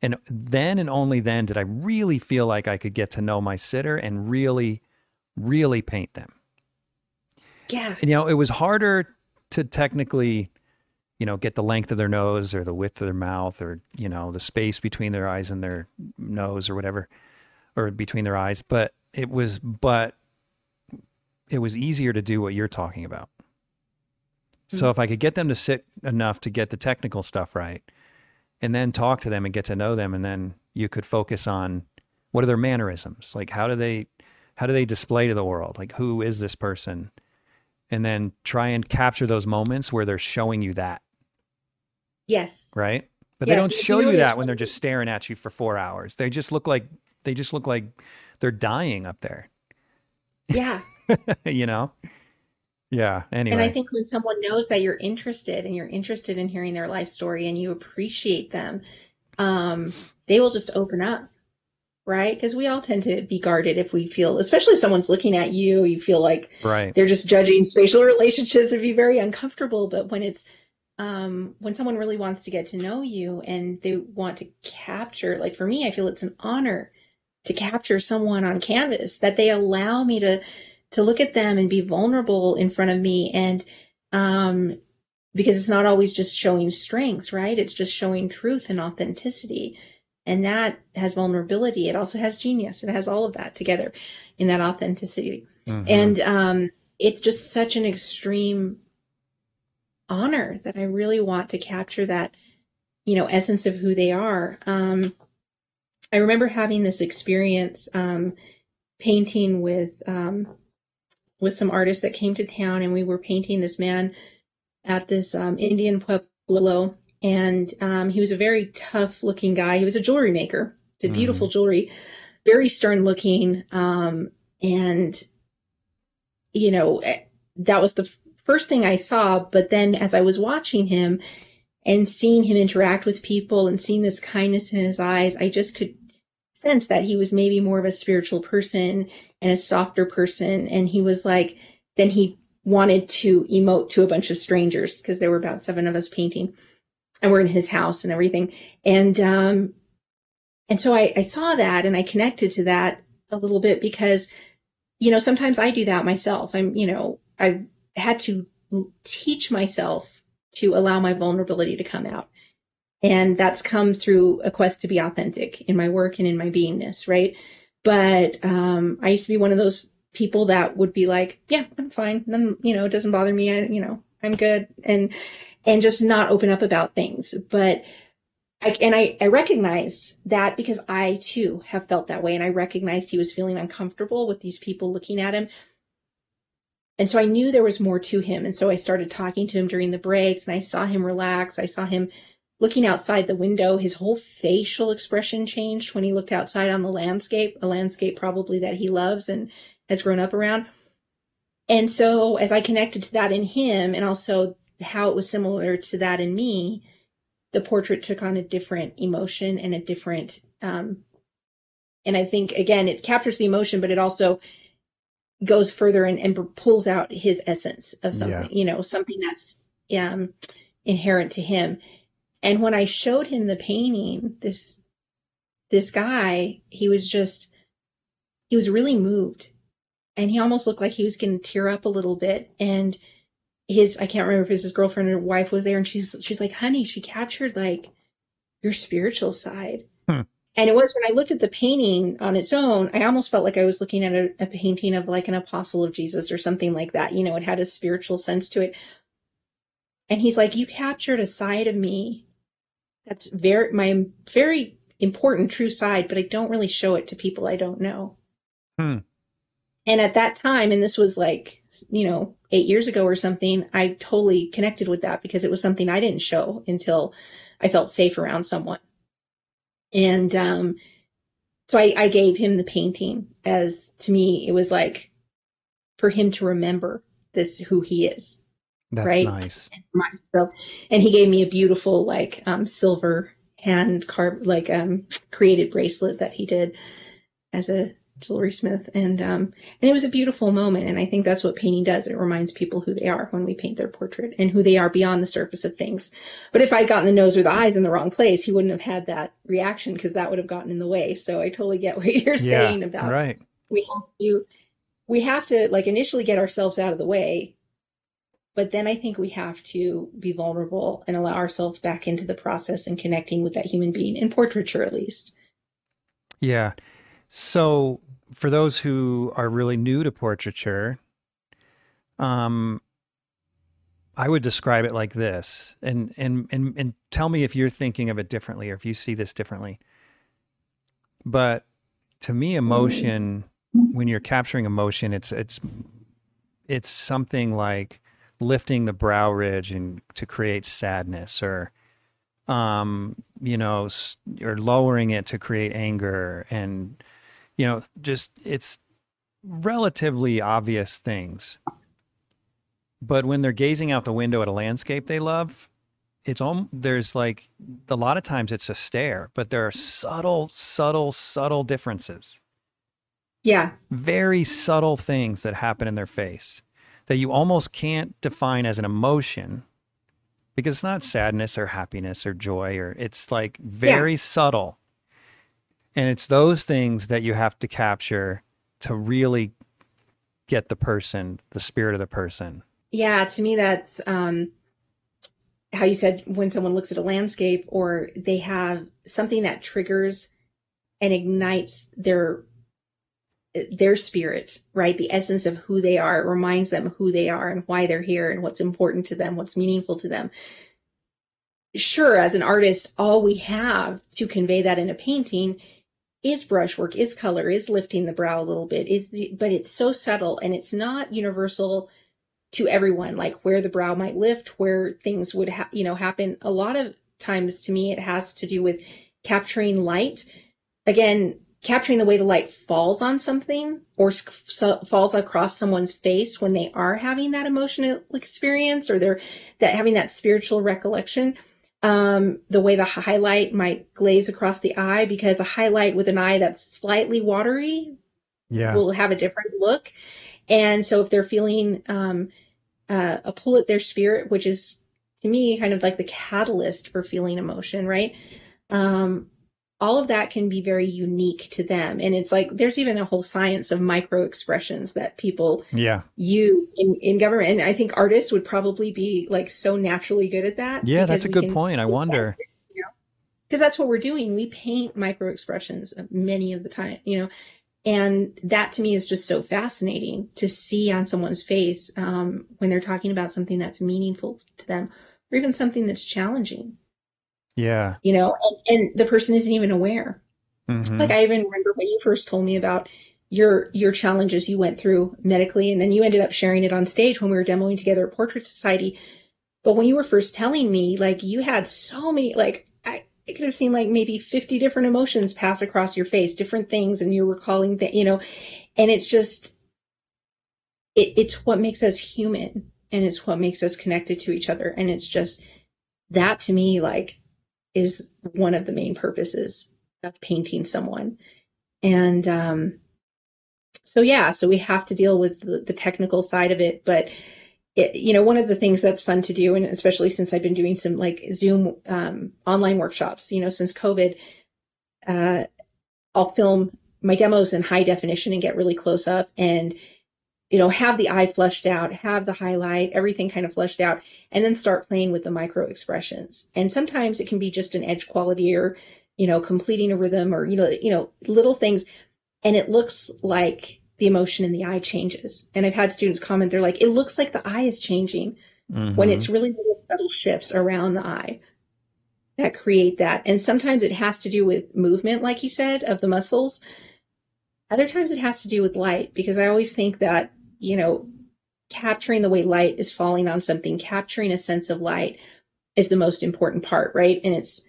And then and only then did i really feel like i could get to know my sitter and really really paint them. Yeah. and, you know it was harder to technically you know get the length of their nose or the width of their mouth or you know the space between their eyes and their nose or whatever or between their eyes but it was but it was easier to do what you're talking about. So hmm. if i could get them to sit enough to get the technical stuff right and then talk to them and get to know them and then you could focus on what are their mannerisms? Like how do they how do they display to the world? Like who is this person? And then try and capture those moments where they're showing you that. Yes. right? But they don't show you that when they're just staring at you for four hours. They just look like they just look like they're dying up there Yeah. <laughs> you know Yeah. Anyway. And I think when someone knows that you're interested and you're interested in hearing their life story and you appreciate them, um, they will just open up, right? Because we all tend to be guarded if we feel, especially if someone's looking at you, you feel like Right. they're just judging spatial <laughs> relationships. It'd be very uncomfortable. But when it's um, when someone really wants to get to know you and they want to capture, like for me, I feel it's an honor to capture someone on canvas that they allow me to to look at them and be vulnerable in front of me and um because it's not always just showing strengths right? It's just showing truth and authenticity. And that has vulnerability. It also has genius. It has all of that together in that authenticity. Mhm. and um it's just such an extreme honor that i really want to capture that you know essence of who they are. Um i remember having this experience um painting with um with some artists that came to town and we were painting this man at this um, indian pueblo and um, he was a very tough looking guy. He was a jewelry maker. Did beautiful jewelry very stern looking um, and you know eh, that was the first thing i saw but then as i was watching him and seeing him interact with people and seeing this kindness in his eyes i just could sense that he was maybe more of a spiritual person and a softer person. And he was like then he wanted to emote to a bunch of strangers because there were about seven of us painting and we're in his house and everything. And um and so I, I saw that and i connected to that a little bit because you know sometimes i do that myself. I'm you know i've had to teach myself to allow my vulnerability to come out. And that's come through a quest to be authentic in my work and in my beingness right? But um i used to be one of those people that would be like yeah i'm fine. Then you know it doesn't bother me. I you know i'm good. And and just not open up about things. But I, and I, I recognized that because I too have felt that way. And I recognized he was feeling uncomfortable with these people looking at him. And so I knew there was more to him. And so I started talking to him during the breaks and I saw him relax. I saw him looking outside the window. His whole facial expression changed when he looked outside on the landscape, a landscape probably that he loves and has grown up around. And so as I connected to that in him and also how it was similar to that in me, the portrait took on a different emotion and a different um and i think again it captures the emotion but it also goes further and, and pulls out his essence of something Yeah. you know something that's um inherent to him and when i showed him the painting this this guy he was just he was really moved and he almost looked like he was going to tear up a little bit and his I can't remember if it was his girlfriend or wife was there, and she's she's like, honey, she captured like your spiritual side. And it was when I looked at the painting on its own, I almost felt like I was looking at a, a painting of like an apostle of Jesus or something like that. You know, it had a spiritual sense to it. And he's like, You captured a side of me that's very my very important true side, but I don't really show it to people I don't know. Hmm. And at that time, and this was like, you know, eight years ago or something, I totally connected with that because it was something I didn't show until I felt safe around someone. And um, so I, I gave him the painting as to me, it was like for him to remember this who he is. That's right? nice. So, and he gave me a beautiful like um, silver hand carved like um, created bracelet that he did as a jewelry smith and um and it was a beautiful moment and i think that's what painting does it reminds people who they are when we paint their portrait and who they are beyond the surface of things but if i'd gotten the nose or the eyes in the wrong place he wouldn't have had that reaction because that would have gotten in the way so i totally get what <laughs> you're Yeah. saying about Right. we have to we have to like initially get ourselves out of the way but then i think we have to be vulnerable and allow ourselves back into the process and connecting with that human being in portraiture at least Yeah. So for those who are really new to portraiture, um, I would describe it like this, and and and and tell me if you're thinking of it differently or if you see this differently. But to me, emotion, when you're capturing emotion, it's it's it's something like lifting the brow ridge and to create sadness or um you know or lowering it to create anger and you know just it's relatively obvious things But when they're gazing out the window at a landscape they love, it's all there's like a lot of times it's a stare, but there are subtle, subtle, subtle differences. Yeah. Very subtle things that happen in their face that you almost can't define as an emotion because it's not sadness or happiness or joy or it's like very yeah. subtle. And it's those things that you have to capture to really get the person, the spirit of the person. Yeah, to me that's um how you said when someone looks at a landscape or they have something that triggers and ignites their their spirit, right? The essence of who they are. It reminds them who they are and why they're here and what's important to them, what's meaningful to them. Sure, as an artist, all we have to convey that in a painting is brushwork, is color, is lifting the brow a little bit, is the, but it's so subtle and it's not universal to everyone, like where the brow might lift, where things would ha- you know happen. A lot of times to me it has to do with capturing light. Again, capturing the way the light falls on something or so, falls across someone's face when they are having that emotional experience or they're that having that spiritual recollection um, the way the highlight might glaze across the eye because a highlight with an eye that's slightly watery yeah. will have a different look. And so if they're feeling um, uh, a pull at their spirit, which is to me kind of like the catalyst for feeling emotion, right? Um, all of that can be very unique to them. And it's like there's even a whole science of micro expressions that people yeah. use in, in government. And i think artists would probably be like so naturally good at that yeah that's a good point. I wonder. because you know? that's what we're doing. We paint micro expressions many of the time you know? And that to me is just so fascinating to see on someone's face um, when they're talking about something that's meaningful to them or even something that's challenging yeah. You know, and, and the person isn't even aware. Mm-hmm. Like I even remember when you first told me about your your challenges you went through medically and then you ended up sharing it on stage when we were demoing together at Portrait Society. But when you were first telling me, like you had so many like I, I could have seen like maybe 50 different emotions pass across your face, different things, and you're recalling that, you know, and it's just it, it's what makes us human and it's what makes us connected to each other. And it's just that to me, like is one of the main purposes of painting someone. And um, so, yeah, so we have to deal with the, the technical side of it. But, it, you know, one of the things that's fun to do, and especially since I've been doing some like Zoom um, online workshops, you know, since COVID, uh, I'll film my demos in high definition and get really close up and you know, have the eye flushed out, have the highlight, everything kind of flushed out, and then start playing with the micro expressions. And sometimes it can be just an edge quality or, you know, completing a rhythm or, you know, you know, little things. And it looks like the emotion in the eye changes. And I've had students comment, they're like, it looks like the eye is changing mm-hmm. when it's really little subtle shifts around the eye that create that. And sometimes it has to do with movement, like you said, of the muscles. Other times it has to do with light because I always think that you know, capturing the way light is falling on something, capturing a sense of light is the most important part, right? And it's,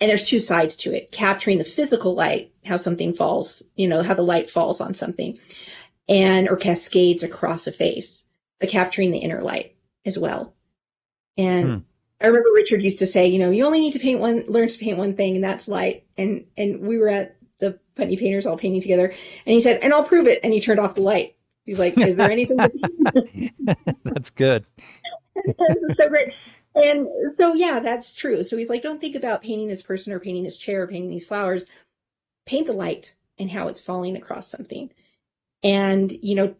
and there's two sides to it capturing the physical light, how something falls, you know, how the light falls on something and or cascades across a face, but capturing the inner light as well. And hmm. I remember Richard used to say, you know, you only need to paint one, learn to paint one thing, and that's light. And and we were at Putney Painters all painting together, and he said, and I'll prove it. And he turned off the light. He's like, is there anything? <laughs> <laughs> that's good. so great. And so, yeah, that's true. So he's like, don't think about painting this person or painting this chair or painting these flowers. Paint the light and how it's falling across something. And, you know,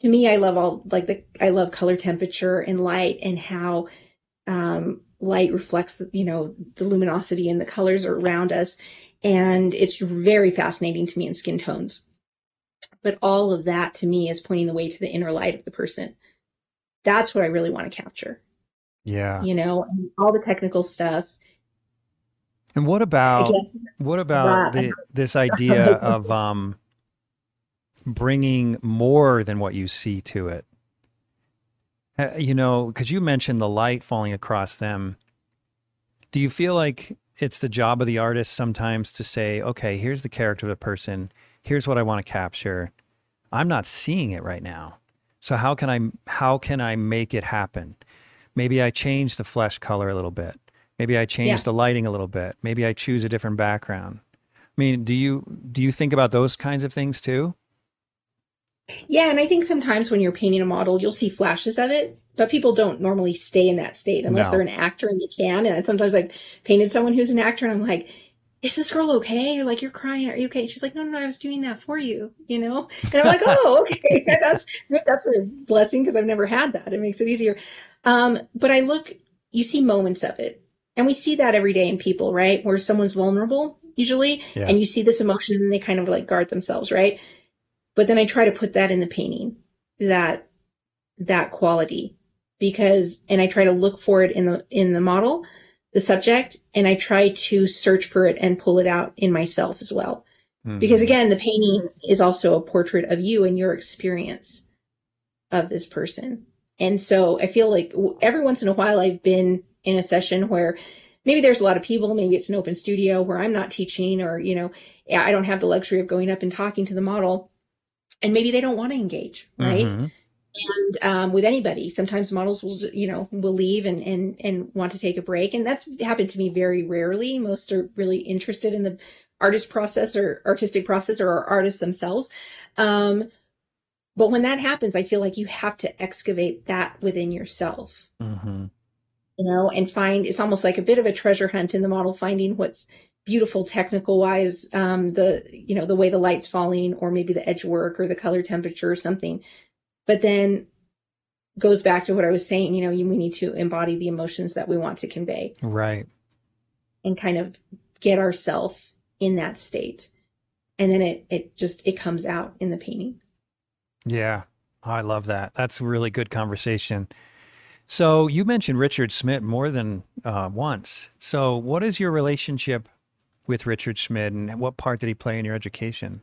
to me, I love all like the, I love color temperature and light and how um, light reflects, the, you know, the luminosity and the colors around us. And it's very fascinating to me in skin tones. But all of that to me is pointing the way to the inner light of the person. That's what I really want to capture. Yeah. You know, all the technical stuff. And what about what about the, this <laughs> idea of um, bringing more than what you see to it? Uh, you know, because you mentioned the light falling across them. Do you feel like it's the job of the artist sometimes to say, okay, here's the character of the person, here's what I want to capture. I'm not seeing it right now. So how can I how can I make it happen? Maybe I change the flesh color a little bit. Maybe I change Yeah. the lighting a little bit. Maybe I choose a different background. I mean, do you do you think about those kinds of things too? Yeah, and I think sometimes when you're painting a model, you'll see flashes of it, but people don't normally stay in that state unless No. they're an actor and they can. And sometimes I've painted someone who's an actor and I'm like, is this girl okay? Like you're crying, are you okay? She's like, no, no, no, I was doing that for you, you know? And I'm like, <laughs> oh, okay. <laughs> That's that's a blessing because I've never had that. It makes it easier. Um, but I look, you see moments of it. And we see that every day in people, right? Where someone's vulnerable, usually, Yeah. and you see this emotion and they kind of like guard themselves, right? But then I try to put that in the painting, that that quality, because and I try to look for it in the in the model, the subject, and I try to search for it and pull it out in myself as well. Because Mhm. again, the painting is also a portrait of you and your experience of this person. And so I feel like every once in a while I've been in a session where maybe there's a lot of people, maybe it's an open studio where I'm not teaching or, you know, I don't have the luxury of going up and talking to the model and maybe they don't want to engage, right? Mhm. And um, with anybody. Sometimes models will you know will leave and and and want to take a break and that's happened to me very rarely. Most are really interested in the artist process or artistic process or artists themselves. Um, but when that happens i feel like you have to excavate that within yourself. Mhm. you know and find it's almost like a bit of a treasure hunt in the model finding what's beautiful technical wise um the you know the way the light's falling or maybe the edge work or the color temperature or something but then goes back to what i was saying you know you, we need to embody the emotions that we want to convey Right. and kind of get ourselves in that state and then it it just it comes out in the painting Yeah. Oh, I love that. That's a really good conversation. So you mentioned Richard Schmid more than uh, once. So what is your relationship with Richard Schmid and what part did he play in your education?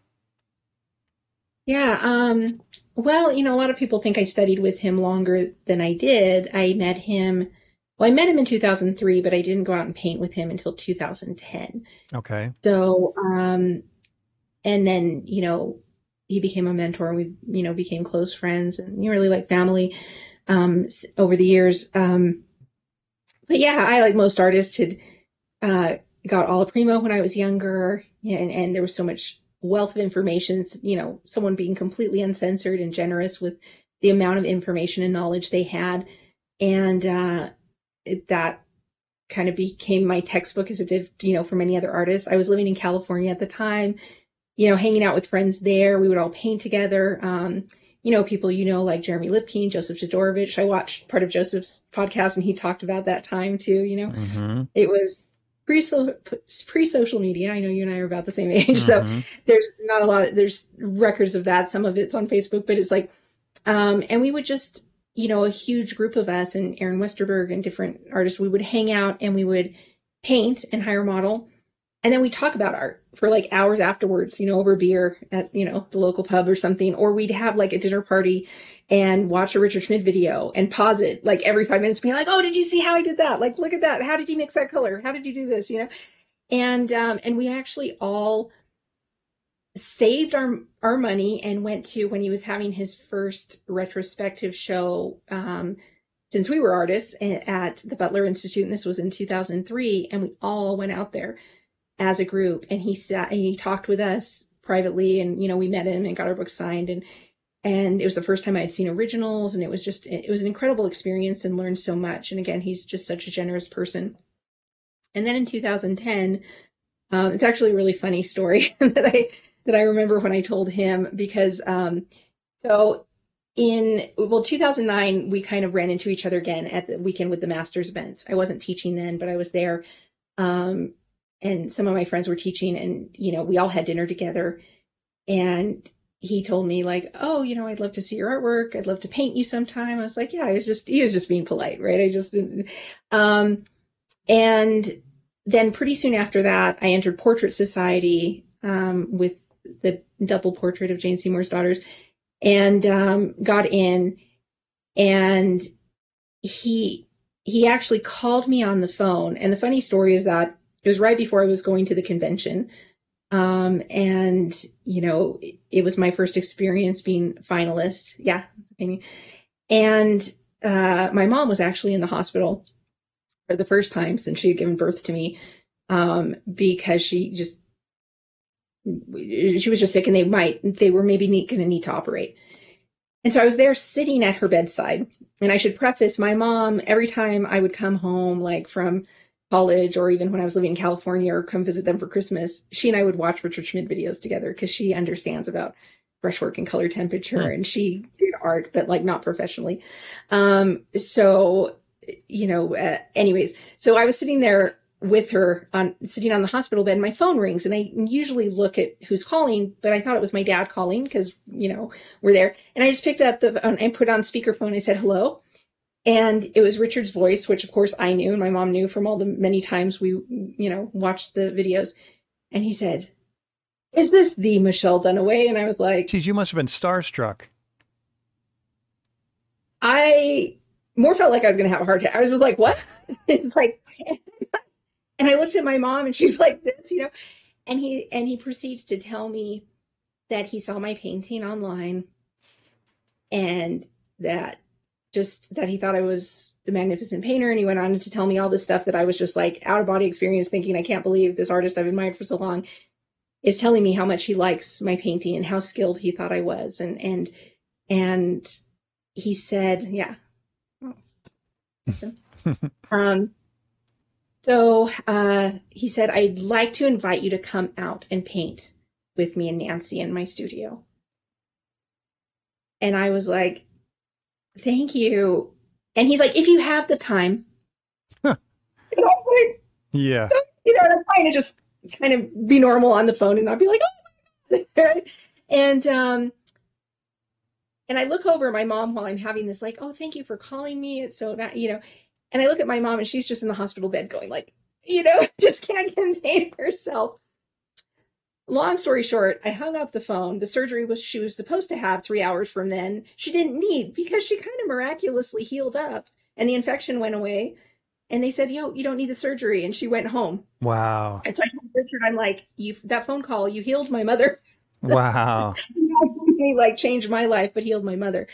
Yeah, um, well, you know, a lot of people think I studied with him longer than I did. I met him, well, I met him in 2003, but I didn't go out and paint with him until 2010. Okay. So, um, and then, you know, he became a mentor and we, you know, became close friends and you really like family, um, over the years. Um, but yeah, I, like most artists, had, uh, got Alla Prima when I was younger and, and there was so much wealth of information, you know, someone being completely uncensored and generous with the amount of information and knowledge they had. And, uh, it, that kind of became my textbook as it did, you know, for many other artists. I was living in California at the time, you know, hanging out with friends there. We would all paint together. Um, you know, people you know like Jeremy Lipking, Joseph Todorovitch. I watched part of Joseph's podcast and he talked about that time too, you know. hmm It was pre pre social media. I know you and I are about the same age, <laughs> so there's not a lot of there's records of that some of it's on facebook but it's like um and we would just you know a huge group of us and aaron westerberg and different artists we would hang out and we would paint and hire a model and then we talk about art for like hours afterwards you know over beer at you know the local pub or something or we'd have like a dinner party and watch a richard schmid video and pause it like every five minutes being like oh did you see how i did that? Like look at that. How did you mix that color? How did you do this? You know? And um and we actually all saved our our money and went to when he was having his first retrospective show um since we were artists at the Butler Institute and this was in 2003 and we all went out there as a group and he sat and he talked with us privately and you know we met him and got our book signed and and it was the first time I had seen originals and it was just it was an incredible experience and learned so much and again he's just such a generous person and then in 2010 um, it's actually a really funny story <laughs> that I that I remember when I told him because um, so in well 2009 we kind of ran into each other again at the weekend with the masters event. I wasn't teaching then, but I was there, um, and some of my friends were teaching, and you know we all had dinner together, and he told me like, oh, you know, I'd love to see your artwork. I'd love to paint you sometime. I was like, yeah, I was just he was just being polite, right? I just didn't. Um, and then pretty soon after that, I entered Portrait Society um, with the double portrait of Jane Seymour's daughters, and um, got in. And he he actually called me on the phone. And the funny story is that it was right before I was going to the convention, um, and you know it, it was my first experience being finalist. Yeah. And uh, my mom was actually in the hospital for the first time since she had given birth to me um, because she just she was just sick and they might they were maybe going to need to operate and so i was there sitting at her bedside and i should preface my mom every time i would come home like from college or even when i was living in california or come visit them for christmas she and i would watch richard Schmid videos together because she understands about brushwork and color temperature hmm. and she did art but like not professionally. Um so you know uh, anyways so i was sitting there with her on sitting on the hospital bed my phone rings and i usually look at who's calling but i thought it was my dad calling because you know we're there. And i just picked up the phone and put on speakerphone i said hello and it was richard's voice which of course i knew and my mom knew from all the many times we you know watched the videos. And he said is this the michelle dunaway? And i was like geez you must have been starstruck. I more felt like i was going to have a heart attack. I was like what? <laughs> Like <laughs> and I looked at my mom and she's like this, you know. And he and he proceeds to tell me that he saw my painting online and that just that he thought I was a magnificent painter and he went on to tell me all this stuff that I was just like out of body experience thinking I can't believe this artist I've admired for so long is telling me how much he likes my painting and how skilled he thought I was and and and he said yeah <laughs> um so uh, he said, I'd like to invite you to come out and paint with me and Nancy in my studio. And I was like, thank you. And he's like, if you have the time. Huh. Like, yeah. You know, I'm trying to just kind of be normal on the phone and not be like, oh, <laughs> and um, and I look over my mom while I'm having this, like, oh, thank you for calling me. It's so that, you know, and I look at my mom and she's just in the hospital bed going like, you know, <laughs> just can't contain herself. Long story short, I hung up the phone. The surgery was she was supposed to have three hours from then. She didn't need because she kind of miraculously healed up and the infection went away. And they said, "Yo, you don't need the surgery," and she went home. Wow! And so I told Richard, "I'm like, you that phone call, you healed my mother." Wow! <laughs> He like changed my life, but healed my mother.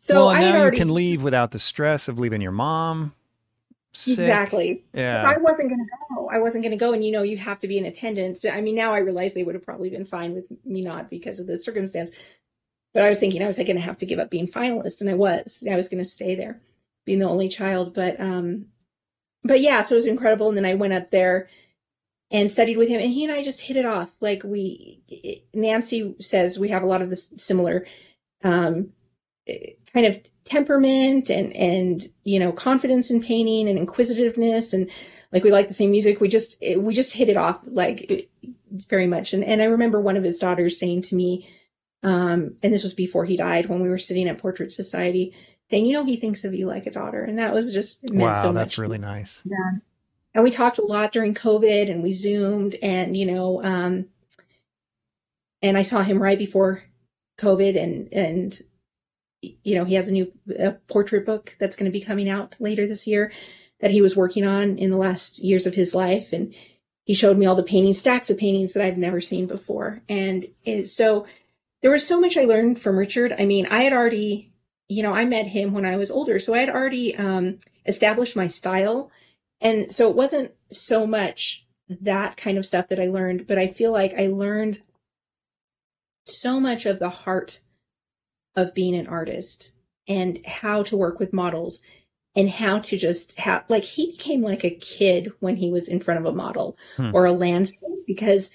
So well, now already... you can leave without the stress of leaving your mom. Sick. Exactly. Yeah. I wasn't going to go. I wasn't going to go. And, you know, you have to be in attendance. I mean, now I realize they would have probably been fine with me not because of the circumstance. But I was thinking I was like, going to have to give up being finalist. And I was. I was going to stay there, being the only child. But, um, but yeah, so it was incredible. And then I went up there and studied with him. And he and I just hit it off. Like we, Nancy says we have a lot of this similar, um, kind of temperament and and you know confidence in painting and inquisitiveness and like we like the same music. We just we just hit it off like very much. And and I remember one of his daughters saying to me um and this was before he died when we were sitting at Portrait Society saying you know he thinks of you like a daughter. And that was just wow so that's really nice. Yeah. And we talked a lot during COVID and we zoomed and you know um and I saw him right before COVID and and you know, he has a new a portrait book that's going to be coming out later this year that he was working on in the last years of his life. And he showed me all the paintings, stacks of paintings that I've never seen before. And it, so there was so much I learned from Richard. I mean, I had already, you know, I met him when I was older. So I had already um, established my style. And so it wasn't so much that kind of stuff that I learned, but I feel like I learned so much of the heart of being an artist and how to work with models and how to just have like he became like a kid when he was in front of a model hmm. or a landscape because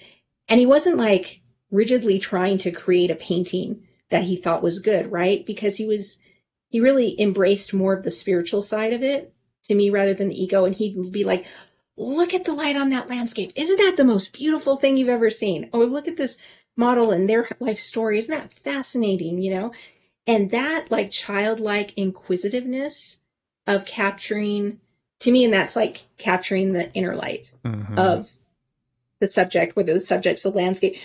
and he wasn't like rigidly trying to create a painting that he thought was good right? Because he was he really embraced more of the spiritual side of it to me rather than the ego. And he'd be like look at the light on that landscape. Isn't that the most beautiful thing you've ever seen? Or look at this model and their life story. Isn't that fascinating? You know, and that like childlike inquisitiveness of capturing to me, and that's like capturing the inner light mm-hmm. of the subject, whether the subject's a landscape.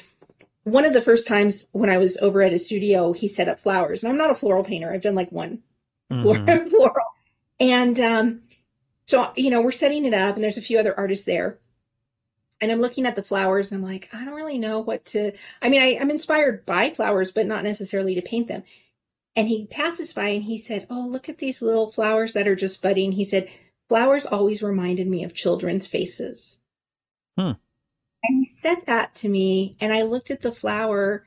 One of the first times when I was over at his studio, he set up flowers, and I'm not a floral painter. I've done like one <laughs> mm-hmm. floral, and um, so you know we're setting it up, and there's a few other artists there, and I'm looking at the flowers and I'm like, I don't really know what to. I mean, I, I'm inspired by flowers, but not necessarily to paint them. and he passes by and he said, Oh, look at these little flowers that are just budding. He said, Flowers always reminded me of children's faces. Hmm. And he said that to me, and I looked at the flower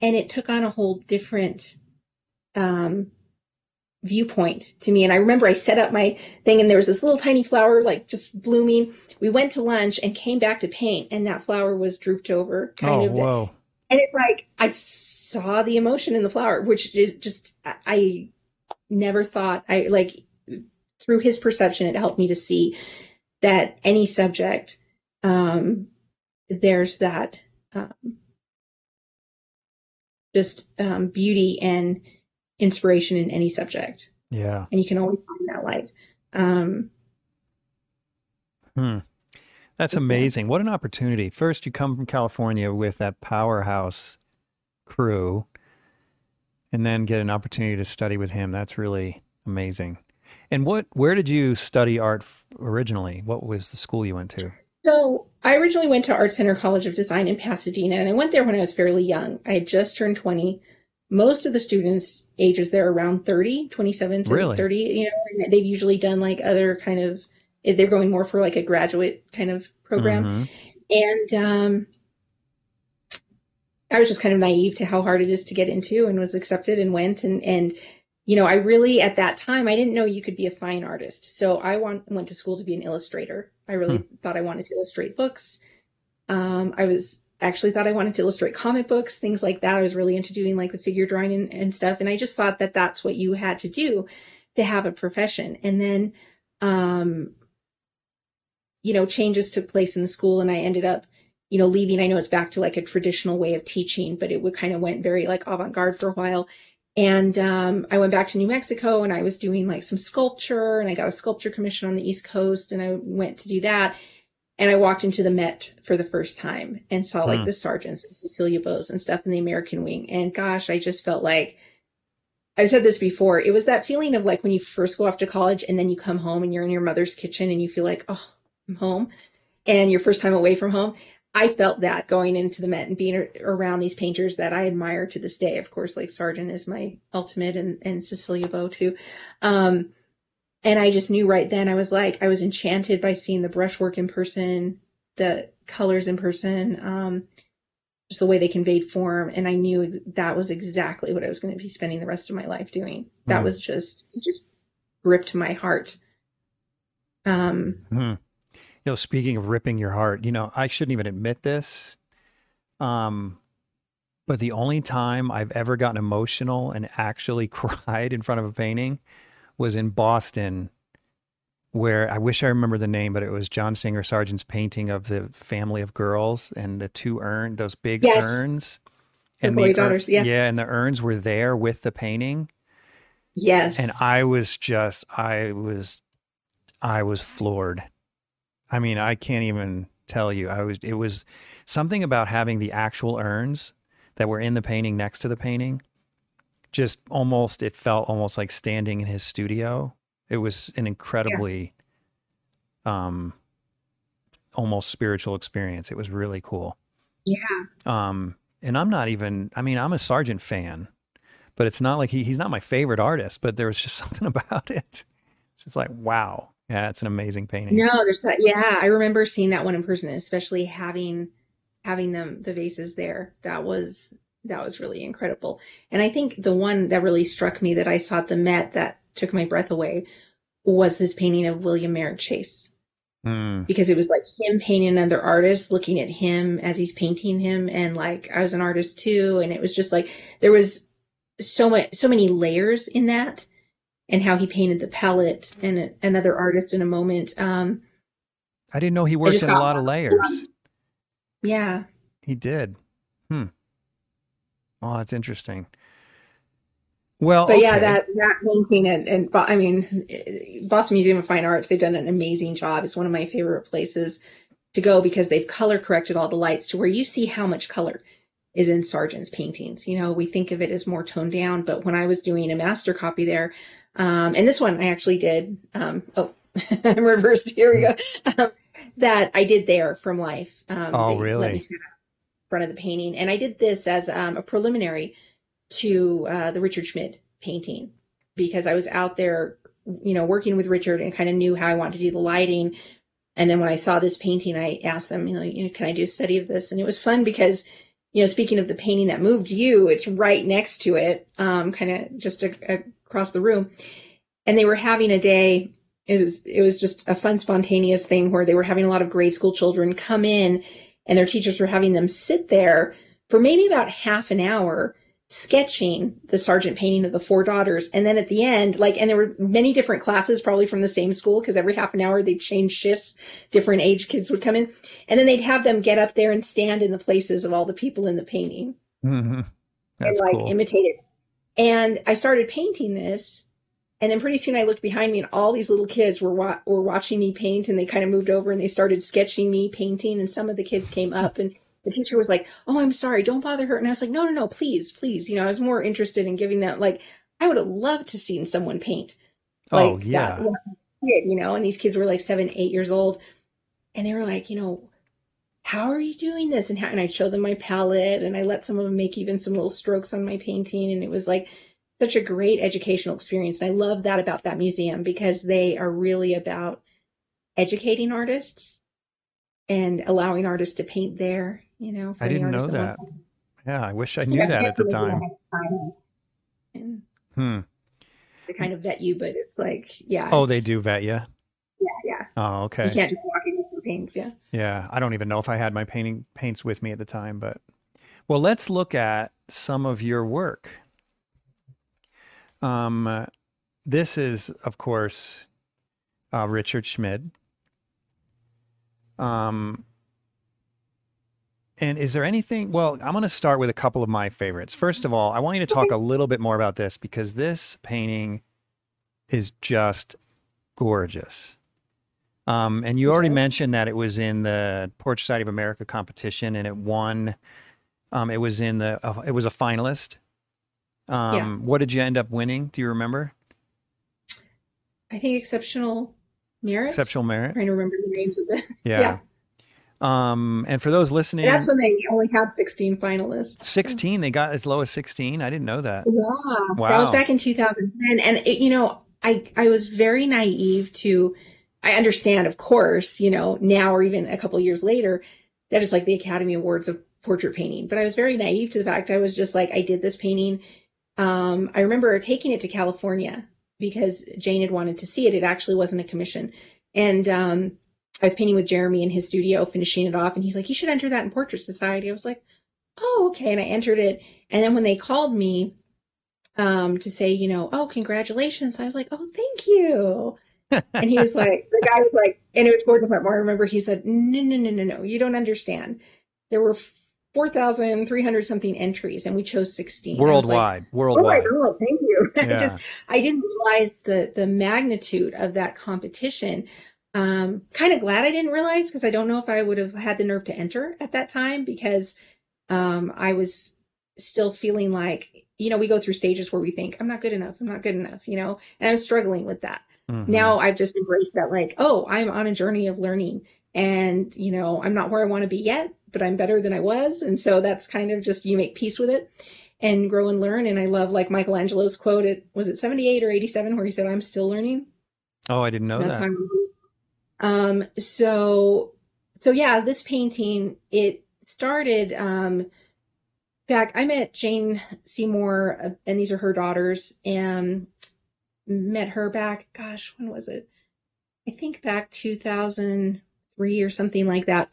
and it took on a whole different um, viewpoint to me. And I remember I set up my thing and there was this little tiny flower like just blooming. We went to lunch and came back to paint and that flower was drooped over kind Oh, of. whoa. And it's like I saw the emotion in the flower, which is just I- I never thought I like through his perception it helped me to see that any subject um there's that um, just um, beauty and inspiration in any subject Yeah. and you can always find that light um Hmm. That's amazing. What an opportunity. First, you come from California with that powerhouse crew and then get an opportunity to study with him. That's really amazing. And what where did you study art originally? What was the school you went to? So I originally went to Art Center College of Design in Pasadena, and I went there when I was fairly young. I had just turned 20. Most of the students' ages they're around 30, 27 to Really? 30, you know, and they've usually done like other kind of, they're going more for like a graduate kind of program. Mhm. And um, I was just kind of naive to how hard it is to get into and was accepted and went. And, and, you know, I really, at that time, I didn't know you could be a fine artist. So I want, went to school to be an illustrator. I really thought I wanted to illustrate books. Um, I was actually thought I wanted to illustrate comic books, things like that. I was really into doing like the figure drawing and, and stuff. And I just thought that that's what you had to do to have a profession. And then, um, you know, changes took place in the school and I ended up, you know, leaving. I know it's back to like a traditional way of teaching, but it would kind of went very like avant garde for a while. And um, I went back to New Mexico and I was doing like some sculpture and I got a sculpture commission on the East Coast and I went to do that. And I walked into the Met for the first time and saw like Hmm. the Sargents and Cecilia Beaux and stuff in the American wing. And gosh, I just felt like I've said this before. It was that feeling of like when you first go off to college and then you come home and you're in your mother's kitchen and you feel like, oh, I'm home. And your first time away from home. I felt that going into the Met and being ar- around these painters that I admire to this day. Of course, like Sargent is my ultimate and, and Cecilia Beaux too. Um, and I just knew right then I was like, I was enchanted by seeing the brushwork in person, the colors in person, um, just the way they conveyed form. And I knew that was exactly what I was going to be spending the rest of my life doing. That Hmm. was just, it just gripped my heart. Um, Hmm. You know, speaking of ripping your heart, you know, I shouldn't even admit this. Um, but the only time I've ever gotten emotional and actually <laughs> cried in front of a painting was in Boston, where I wish I remember the name, but it was John Singer Sargent's painting of the family of girls and the two urn, those big Yes. urns. The the boy ur- daughters, yeah. yeah, and the urns were there with the painting yes. and I was just I was I was floored. I mean, I can't even tell you. I was it was something about having the actual urns that were in the painting next to the painting. Just almost it felt almost like standing in his studio. It was an incredibly um almost spiritual experience. It was really cool. yeah. Um, and I'm not even, I mean, I'm a Sargent fan, but it's not like he, he's not my favorite artist, but there was just <laughs> something about it. It's just like, wow. Yeah, it's an amazing painting. No, there's that. Yeah, I remember seeing that one in person, especially having having them the vases there. That was that was really incredible. And I think the one that really struck me that I saw at the Met that took my breath away was this painting of William Merritt Chase Mm, because it was like him painting another artist, looking at him as he's painting him, and like I was an artist too, and it was just like there was so much, so many layers in that, and how he painted the palette and a- another artist in a moment. Um, I didn't know he worked in a lot of layers. yeah, He did. Hmm. Oh, that's interesting. Well, but yeah, that that painting and, and I mean, Boston Museum of Fine Arts, they've done an amazing job. It's one of my favorite places to go because they've color corrected all the lights to where you see how much color is in Sargent's paintings. You know, we think of it as more toned down, but when I was doing a master copy there, um, and this one I actually did. Um, oh, <laughs> I'm reversed. Here we go. Um, that I did there from life. Um, Oh, really? Front of the painting, and I did this as um, a preliminary to uh, the Richard Schmid painting because I was out there, you know, working with Richard and kind of knew how I wanted to do the lighting. And then when I saw this painting, I asked them, you know, can I do a study of this? And it was fun because, you know, speaking of the painting that moved you, it's right next to it, um, kind of just a, a, across the room. And they were having a day. It was it was just a fun, spontaneous thing where they were having a lot of grade school children come in, and their teachers were having them sit there for maybe about half an hour sketching the Sargent painting of the four daughters. And then at the end, like, and there were many different classes, probably from the same school, because every half an hour they'd change shifts, different age kids would come in. And then they'd have them get up there and stand in the places of all the people in the painting. Mm-hmm. That's and like cool. imitate it. And I started painting this. And then pretty soon I looked behind me and all these little kids were wa- were watching me paint and they kind of moved over and they started sketching me painting and some of the kids came up and the teacher was like, "Oh, I'm sorry, don't bother her." And I was like, "No, no, no, please, please." You know, I was more interested in giving them like I would have loved to seen someone paint. oh Like yeah. that when I was a kid, you know, and these kids were like seven, eight years old, and they were like, you know, how are you doing this? And how, and I showed them my palette, and I let some of them make even some little strokes on my painting, and it was like such a great educational experience. And I love that about that museum because they are really about educating artists and allowing artists to paint there. You know, I didn't know that. Yeah, I wish I knew Yeah, that at the definitely, time. Hmm. they kind of vet you, but it's like, yeah. Oh, they do vet you. Yeah, yeah. Oh, okay. You can't just walk in with your paints. Yeah. Yeah, I don't even know if I had my painting paints with me at the time, but well, let's look at some of your work. Um, this is, of course, uh, Richard Schmid. Um, and is there anything? Well, I'm going to start with a couple of my favorites. First of all, I want you to talk a little bit more about this because this painting is just gorgeous. Um, and you already mentioned that it was in the Portrait Society of America competition and it won. Um, it was in the. Uh, it was a finalist. Um, What did you end up winning? Do you remember? I think exceptional merit. Exceptional merit. i trying to remember the names of the. <laughs> Yeah. Um, and for those listening, And that's when they only had 16 finalists. 16. They got as low as 16. I didn't know that. Yeah. wow. That was back in 2010. And, it, you know, I, I was very naive to, I understand, of course, you know, now or even a couple years later, that is like the Academy Awards of portrait painting. But I was very naive to the fact I was just like, I did this painting. Um, I remember taking it to California because Jane had wanted to see it. It actually wasn't a commission. And um, I was painting with Jeremy in his studio, finishing it off. And he's like, You should enter that in Portrait Society. I was like, Oh, okay. And I entered it. And then when they called me um, to say, you know, oh, congratulations, I was like, Oh, thank you. <laughs> and he was like, The guy was like, and it was Gordon Wetmore. I remember he said, No, no, no, no, no. You don't understand. There were 4,300 something entries, and we chose 16. I was like, Worldwide. Oh Worldwide. god, thank you. <laughs> I Yeah. just I didn't realize the the magnitude of that competition. Um, kind of glad I didn't realize because I don't know if I would have had the nerve to enter at that time because um, I was still feeling like you know we go through stages where we think I'm not good enough, I'm not good enough, you know, and I'm struggling with that. Mhm. Now I've just embraced that like, oh, I'm on a journey of learning and you know i'm not where i want to be yet but i'm better than i was. And so that's kind of just you make peace with it and grow and learn. And i love like michelangelo's quote it was it 78 or 87 where he said i'm still learning. Oh, I didn't know that's that. um so so yeah this painting it started um back i met jane seymour uh, and these are her daughters and met her back gosh when was it? I think back 2003 or something like that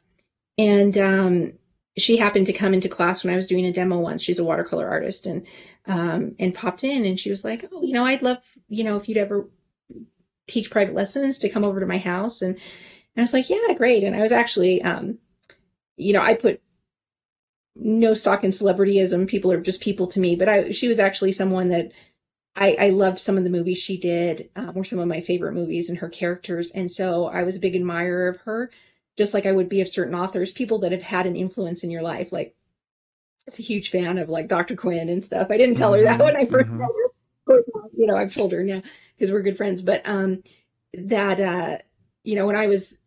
and um she happened to come into class when i was doing a demo once she's a watercolor artist and um and popped in and she was like oh you know i'd love you know if you'd ever teach private lessons to come over to my house and, and I was like, yeah, great. And I was actually um you know, I put no stock in celebrityism. People are just people to me, but I she was actually someone that I, I loved some of the movies she did, um, some of my favorite movies and her characters. And so I was a big admirer of her, just like I would be of certain authors, people that have had an influence in your life. Like, I was a huge fan of like Dr. Quinn and stuff. I didn't tell her that Mhm, when I 1st mhm. met her. Of course, you know, I've told her now because we're good friends. But um, that uh, you know, when I was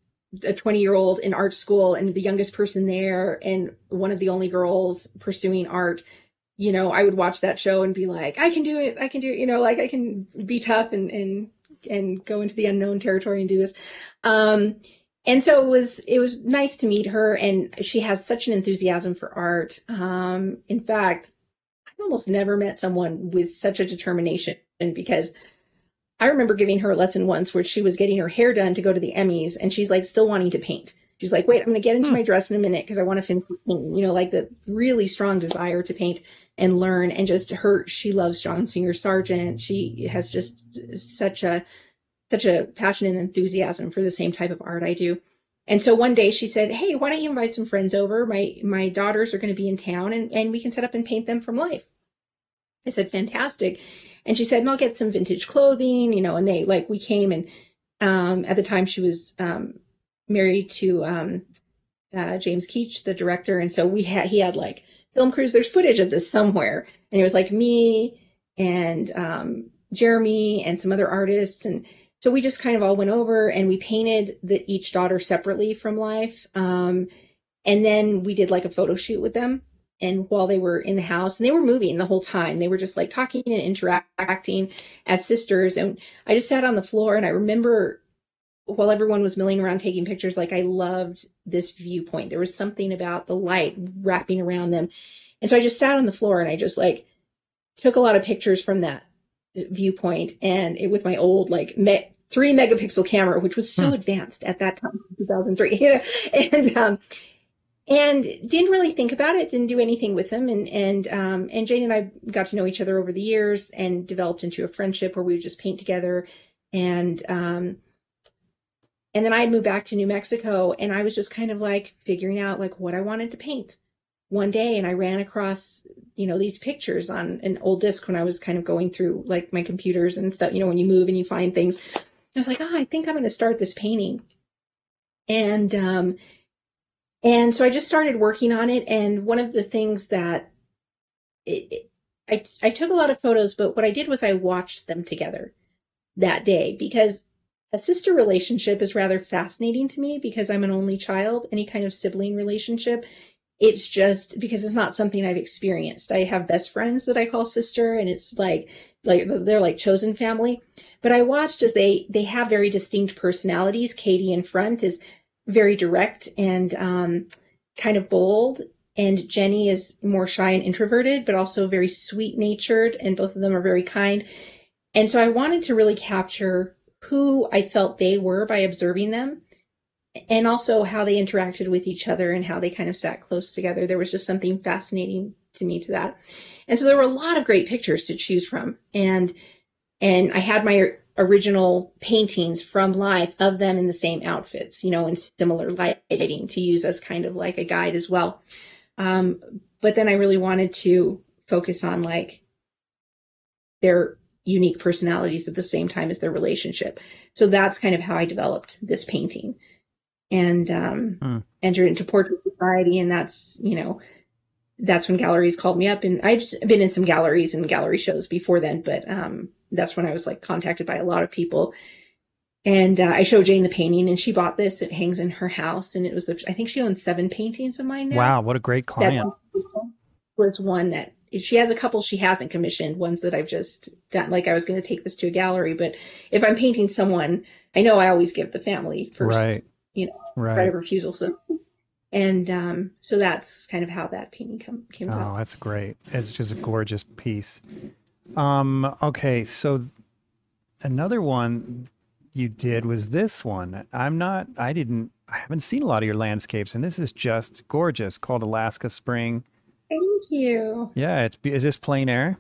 a 20 year old in art school and the youngest person there and one of the only girls pursuing art you know, I would watch that show and be like, I can do it. I can do it. You know, like I can be tough and, and, and go into the unknown territory and do this. Um, and so it was, it was nice to meet her and she has such an enthusiasm for art. Um, in fact, I've almost never met someone with such a determination because I remember giving her a lesson once where she was getting her hair done to go to the Emmys and she's like still wanting to paint. She's like, wait, I'm going to get into hmm. my dress in a minute because I want to finish this painting. You know, like the really strong desire to paint and learn and just her she loves john singer sargent she has just such a such a passion and enthusiasm for the same type of art i do. And so one day she said hey why don't you invite some friends over? My my daughters are going to be in town and, and we can set up and paint them from life. I said fantastic. And she said and i'll get some vintage clothing you know and they like we came and um at the time she was um married to um uh, James Keach, the director, and so we had he had like film crews. There's footage of this somewhere, and it was like me and um, Jeremy and some other artists, and so we just kind of all went over and we painted the each daughter separately from life, um, and then we did like a photo shoot with them. And while they were in the house, and they were moving the whole time, they were just like talking and interacting as sisters. And I just sat on the floor, and I remember while everyone was milling around taking pictures, like I loved this viewpoint. There was something about the light wrapping around them. And so I just sat on the floor and I just like took a lot of pictures from that viewpoint and it with my old like me- three megapixel camera, which was so hmm. advanced at that time, 2003, <laughs> you know, and, um, and didn't really think about it, didn't do anything with them. And, and, um, and Jane and I got to know each other over the years and developed into a friendship where we would just paint together. And, um, and then I'd moved back to New Mexico and I was just kind of like figuring out like what I wanted to paint one day. And I ran across, you know, these pictures on an old disc when I was kind of going through like my computers and stuff, you know, when you move and you find things. I was like, oh, I think I'm going to start this painting. And, um, and so I just started working on it. And one of the things that it, it, I, I took a lot of photos, but what I did was I watched them together that day because a sister relationship is rather fascinating to me because I'm an only child. Any kind of sibling relationship, it's just because it's not something I've experienced. I have best friends that I call sister, and it's like like they're like chosen family. But I watched as they they have very distinct personalities. Katie in front is very direct and um, kind of bold, and Jenni is more shy and introverted, but also very sweet natured, and both of them are very kind. And so I wanted to really capture who I felt they were by observing them and also how they interacted with each other and how they kind of sat close together. There was just something fascinating to me to that. And so there were a lot of great pictures to choose from. And and I had my original paintings from life of them in the same outfits, you know, in similar lighting to use as kind of like a guide as well. Um, but then I really wanted to focus on like their unique personalities at the same time as their relationship. So that's kind of how I developed this painting and um, hmm. entered into Portrait Society. And that's, you know, that's when galleries called me up. And I've been in some galleries and gallery shows before then, but um, that's when I was like contacted by a lot of people. And uh, I showed Jane the painting, and she bought this. It hangs in her house, and it was the. I think she owns seven paintings of mine now. Wow, what a great client! That was one that she has a couple she hasn't commissioned, ones that I've just done. Like I was going to take this to a gallery, but if I'm painting someone, I know I always give the family first, right. You know, right. right of refusal. So, and um, so that's kind of how that painting come, came about. Oh, that's great. It's just a gorgeous piece. Um, okay, so another one you did was this one. I'm not, I didn't, I haven't seen a lot of your landscapes, and this is just gorgeous called Alaska Spring. Thank you. Yeah, it's is this plein air?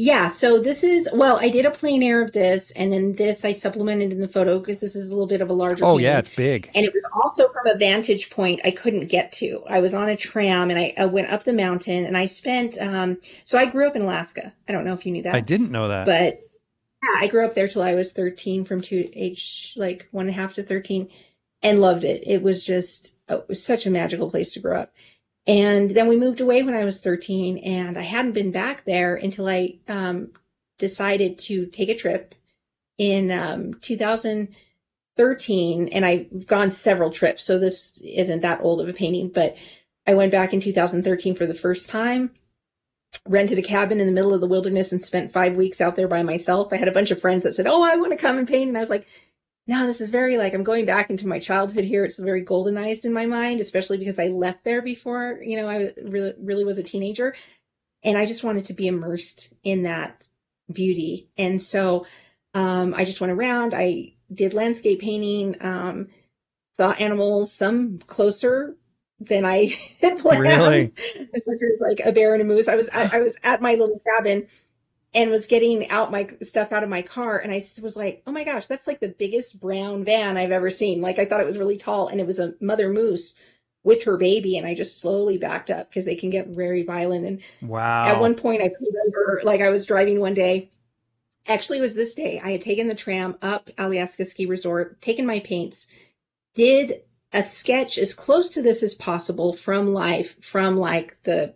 Yeah, so this is well, I did a plein air of this, and then this I supplemented in the photo because this is a little bit of a larger. Oh yeah, it's big. And it was also from a vantage point I couldn't get to. I was on a tram and I, I went up the mountain, and I spent. Um, so I grew up in Alaska. I don't know if you knew that. I didn't know that, but yeah, I grew up there till I was thirteen, from two age like one and a half to thirteen, and loved it. It was just it was such a magical place to grow up. And then we moved away when I was 13, and I hadn't been back there until I um, decided to take a trip in um, 2013. And I've gone several trips, so this isn't that old of a painting, but I went back in 2013 for the first time. rented a cabin in the middle of the wilderness and spent five weeks out there by myself. I had a bunch of friends that said, "Oh, I want to come and paint," and I was like, "No, this is very like I'm going back into my childhood here. It's very goldenized in my mind, especially because I left there before you know I really really was a teenager, and I just wanted to be immersed in that beauty. And so um, I just went around. I did landscape painting, um, saw animals, some closer than I <laughs> had planned. Really? Such as like a bear and a moose. I was I, I was at my little cabin and was getting out my stuff out of my car and I was like, "Oh my gosh, that's like the biggest brown van I've ever seen." Like I thought it was really tall and it was a mother moose with her baby and I just slowly backed up because they can get very violent and wow. At one point I pulled over like I was driving one day. Actually it was this day. I had taken the tram up Alyeska Ski Resort, taken my paints, did a sketch as close to this as possible from life from like the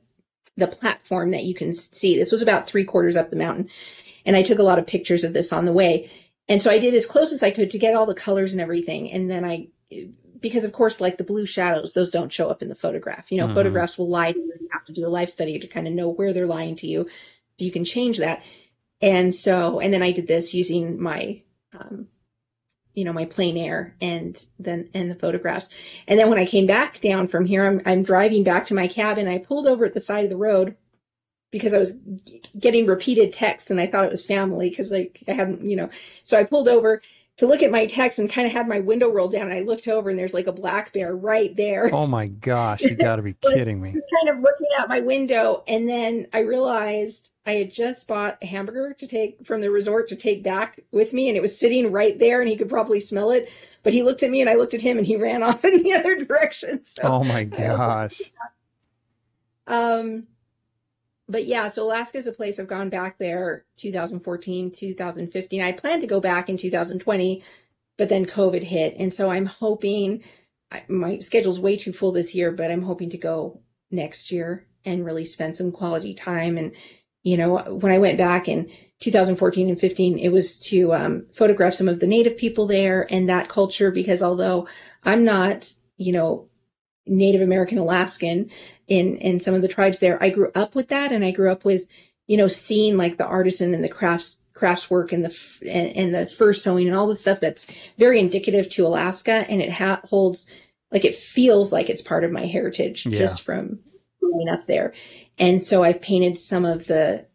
the platform that you can see. This was about three quarters up the mountain. And I took a lot of pictures of this on the way. And so I did as close as I could to get all the colors and everything. And then I because of course like the blue shadows those don't show up in the photograph you know mm-hmm. photographs will lie to you you have to do a life study to kind of know where they're lying to you so you can change that and so and then i did this using my um, you know my plein air and then and the photographs. And then when i came back down from here i'm, I'm driving back to my cabin. I pulled over at the side of the road because i was getting repeated texts and i thought it was family because like i hadn't you know. So i pulled over to look at my text and kind of had my window rolled down. And I looked over and there's like a black bear right there. Oh my gosh, you <laughs> got to be kidding me. Was kind of looking out my window and then I realized I had just bought a hamburger to take from the resort to take back with me and it was sitting right there and he could probably smell it. But he looked at me and I looked at him and he ran <laughs> off in the other direction. So oh my <laughs> gosh. Um but yeah, so Alaska is a place I've gone back there 2014, 2015. I planned to go back in 2020, but then COVID hit. And so I'm hoping my schedule's way too full this year, but I'm hoping to go next year and really spend some quality time. And, you know, when I went back in 2014 and 15, it was to um, photograph some of the native people there and that culture, because although I'm not, you know, Native American Alaskan in in some of the tribes there. I grew up with that, and I grew up with you know seeing like the artisan and the crafts crafts work and the and, and the fur sewing and all the stuff that's very indicative to Alaska, and it ha- holds like it feels like it's part of my heritage yeah. just from growing up there. And so I've painted some of the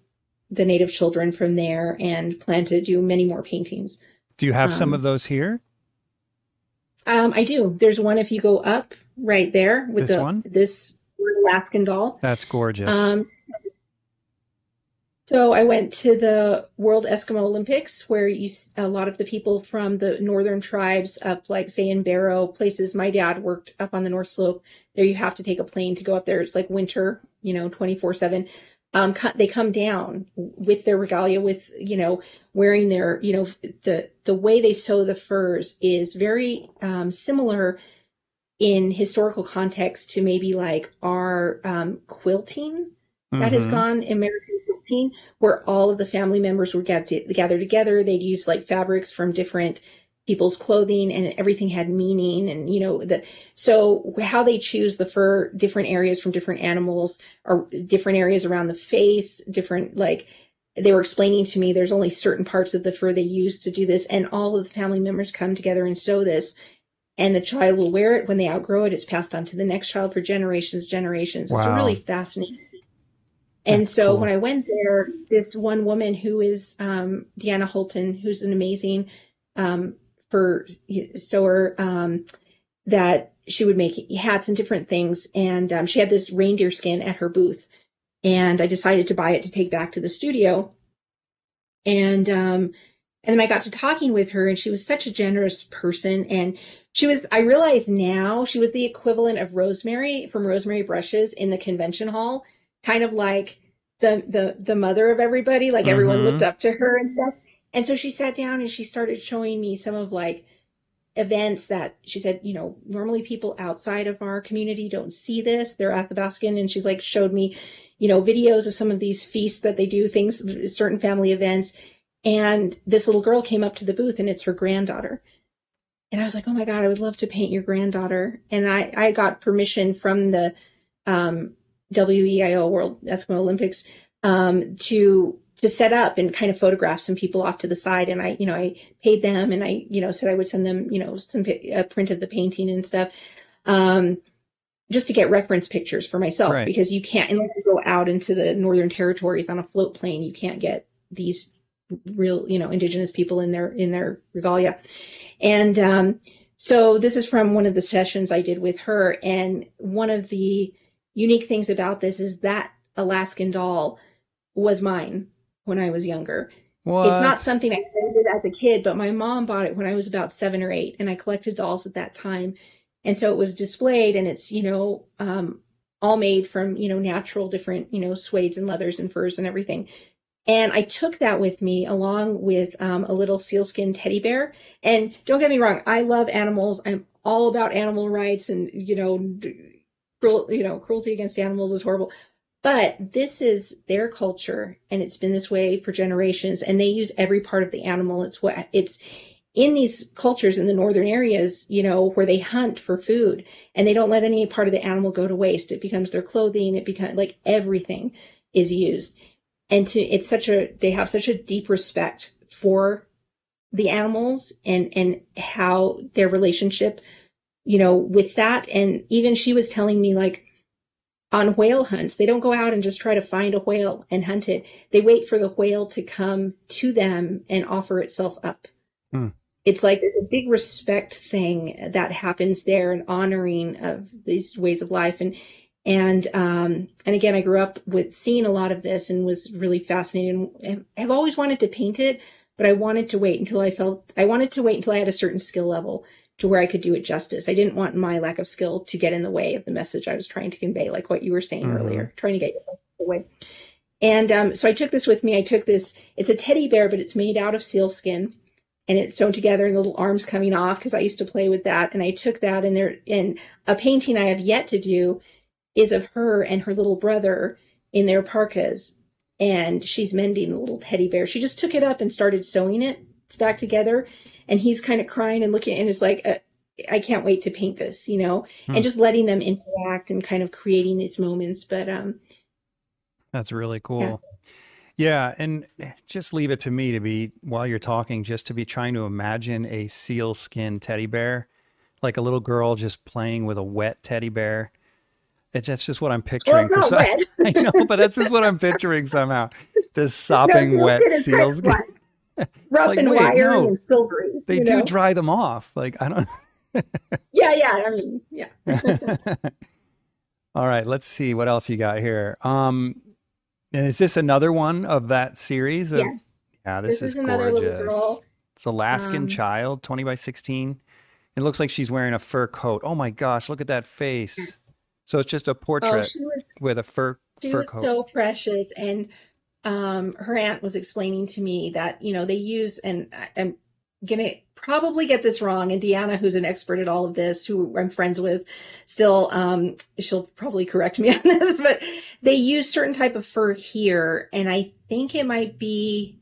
the native children from there and plan to do many more paintings. Do you have um, some of those here? Um, I do. There's one if you go up right there with this the, one? this Alaskan doll. That's gorgeous. Um, so I went to the World Eskimo Olympics, where you a lot of the people from the northern tribes up, like say in Barrow, places. My dad worked up on the North Slope. There, you have to take a plane to go up there. It's like winter, you know, twenty four seven. Um, they come down with their regalia, with you know, wearing their, you know, the the way they sew the furs is very um, similar in historical context to maybe like our um, quilting that mm-hmm. has gone American quilting, where all of the family members would get to, gather together. They'd use like fabrics from different people's clothing and everything had meaning and you know the so how they choose the fur different areas from different animals or different areas around the face different like they were explaining to me there's only certain parts of the fur they use to do this and all of the family members come together and sew this and the child will wear it when they outgrow it. It's passed on to the next child for generations, generations. Wow. It's really fascinating. And That's so cool. when I went there, this one woman who is um, Deanna Holton, who's an amazing um, for sewer, um, that she would make hats and different things. And um, she had this reindeer skin at her booth. And I decided to buy it to take back to the studio. And um, and then I got to talking with her, and she was such a generous person. And she was, I realize now, she was the equivalent of Rosemary from Rosemary Brushes in the convention hall, kind of like the the the mother of everybody. Like everyone mm-hmm. looked up to her and stuff. And so she sat down and she started showing me some of like events that she said, you know, normally people outside of our community don't see this. They're at the Baskin, and she's like showed me, you know, videos of some of these feasts that they do, things, certain family events. And this little girl came up to the booth, and it's her granddaughter and I was like, oh my God, I would love to paint your granddaughter. And I, I got permission from the um, WEIO World Eskimo Olympics um, to to set up and kind of photograph some people off to the side. And I, you know, I paid them and I, you know, said I would send them, you know, some a print of the painting and stuff. Um, just to get reference pictures for myself Right. because you can't unless you go out into the northern territories on a float plane you can't get these real you know indigenous people in their in their regalia and um, so this is from one of the sessions i did with her and one of the unique things about this is that alaskan doll was mine when i was younger What? it's not something I did as a kid, but my mom bought it when I was about seven or eight, and I collected dolls at that time. And so it was displayed, and it's you know um, all made from you know natural different you know suedes and leathers and furs and everything. And I took that with me along with um, a little sealskin teddy bear. And don't get me wrong, I love animals. I'm all about animal rights, and you know, cruel, you know, cruelty against animals is horrible. But this is their culture, and it's been this way for generations. And they use every part of the animal. It's what it's in these cultures in the northern areas, you know, where they hunt for food, and they don't let any part of the animal go to waste. It becomes their clothing. It becomes like everything is used, and to it's such a they have such a deep respect for the animals and and how their relationship, you know, with that. And even she was telling me like on whale hunts, they don't go out and just try to find a whale and hunt it. They wait for the whale to come to them and offer itself up. Hmm. It's like there's a big respect thing that happens there, an honoring of these ways of life. And and um, and again, I grew up with seeing a lot of this and was really fascinated and have always wanted to paint it, but I wanted to wait until I felt I wanted to wait until I had a certain skill level to where I could do it justice. I didn't want my lack of skill to get in the way of the message I was trying to convey, like what you were saying Mhm. earlier, trying to get yourself in the way. And um, so I took this with me. I took this, it's a teddy bear, but it's made out of sealskin and it's sewn together and the little arms coming off because I used to play with that. And I took that and there, and a painting I have yet to do is of her and her little brother in their parkas. And she's mending the little teddy bear. She just took it up and started sewing it back together and he's kind of crying and looking and is like uh, i can't wait to paint this you know Hmm. and just letting them interact and kind of creating these moments but um That's really cool. Yeah, and just leave it to me to be while you're talking, just to be trying to imagine a seal skin teddy bear, like a little girl just playing with a wet teddy bear. It's that's just what I'm well picturing it's for some. <laughs> I know, but that's just what I'm picturing somehow. This <laughs> sopping no, wet seals. kind of <laughs> like rough Like, and wait, wiry no. and silvery They do know? dry them off. Like I don't. yeah yeah i mean yeah All right, let's see what else you got here. Um, and is this another one of that series? Of, yes Yeah, this, this, is is gorgeous. It's Alaskan Um, child, 20 by 16. It looks like she's wearing a fur coat. Oh my gosh, look at that face. Yes. So it's just a oh portrait she was with a fur She fur was coat. so precious, and um, her aunt was explaining to me that you know they use, and I- I'm gonna probably get this wrong. And Deanna, who's an expert at all of this, who I'm friends with, still, um, she'll probably correct me <laughs> on this, but they use certain type of fur here, and I think it might be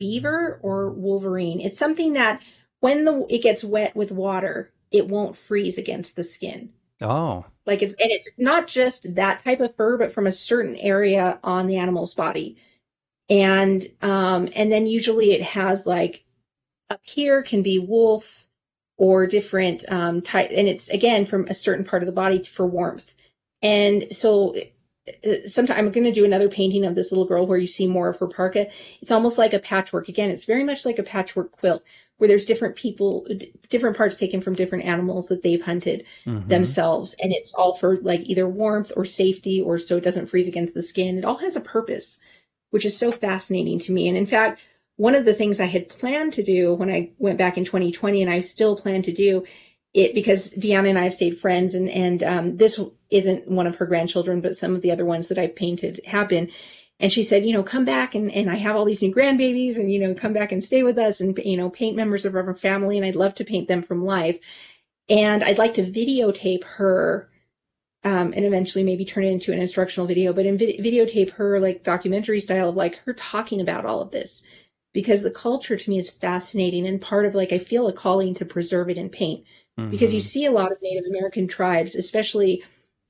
beaver or wolverine. It's something that when the it gets wet with water, it won't freeze against the skin oh, like it's and it's not just that type of fur but from a certain area on the animal's body. And um and then usually it has like up here can be wolf or different um type and it's again from a certain part of the body for warmth. And so sometime i'm going to do another painting of this little girl where you see more of her parka. It's almost like a patchwork. Again it's very much like a patchwork quilt where there's different people d- different parts taken from different animals that they've hunted mhm. themselves and it's all for like either warmth or safety or so it doesn't freeze against the skin. It all has a purpose which is so fascinating to me. And in fact one of the things i had planned to do when i went back in 2020 and i still plan to do it because deanna and i have stayed friends and and um, this isn't one of her grandchildren but some of the other ones that i've painted have been. And she said you know come back and, and i have all these new grandbabies and you know come back and stay with us and you know paint members of our family and i'd love to paint them from life. And I'd like to videotape her um, and eventually maybe turn it into an instructional video, but in vid- videotape her like documentary style of like her talking about all of this. Because the culture to me is fascinating and part of like I feel a calling to preserve it in paint because you Mhm. see a lot of Native American tribes, especially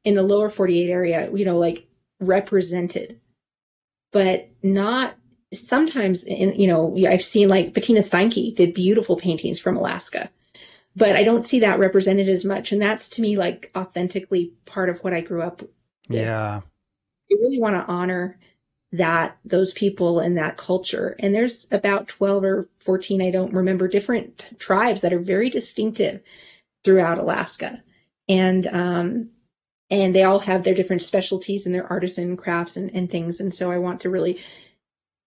in the lower 48 area, you know, like represented but not sometimes in you know i've seen like bettina steinke did beautiful paintings from alaska but i don't see that represented as much and that's to me like authentically part of what i grew up with Yeah. I really want to honor that those people and that culture. And there's about 12 or 14, I don't remember, different tribes that are very distinctive throughout Alaska. And um and they all have their different specialties and their artisan crafts and, and things. And so I want to really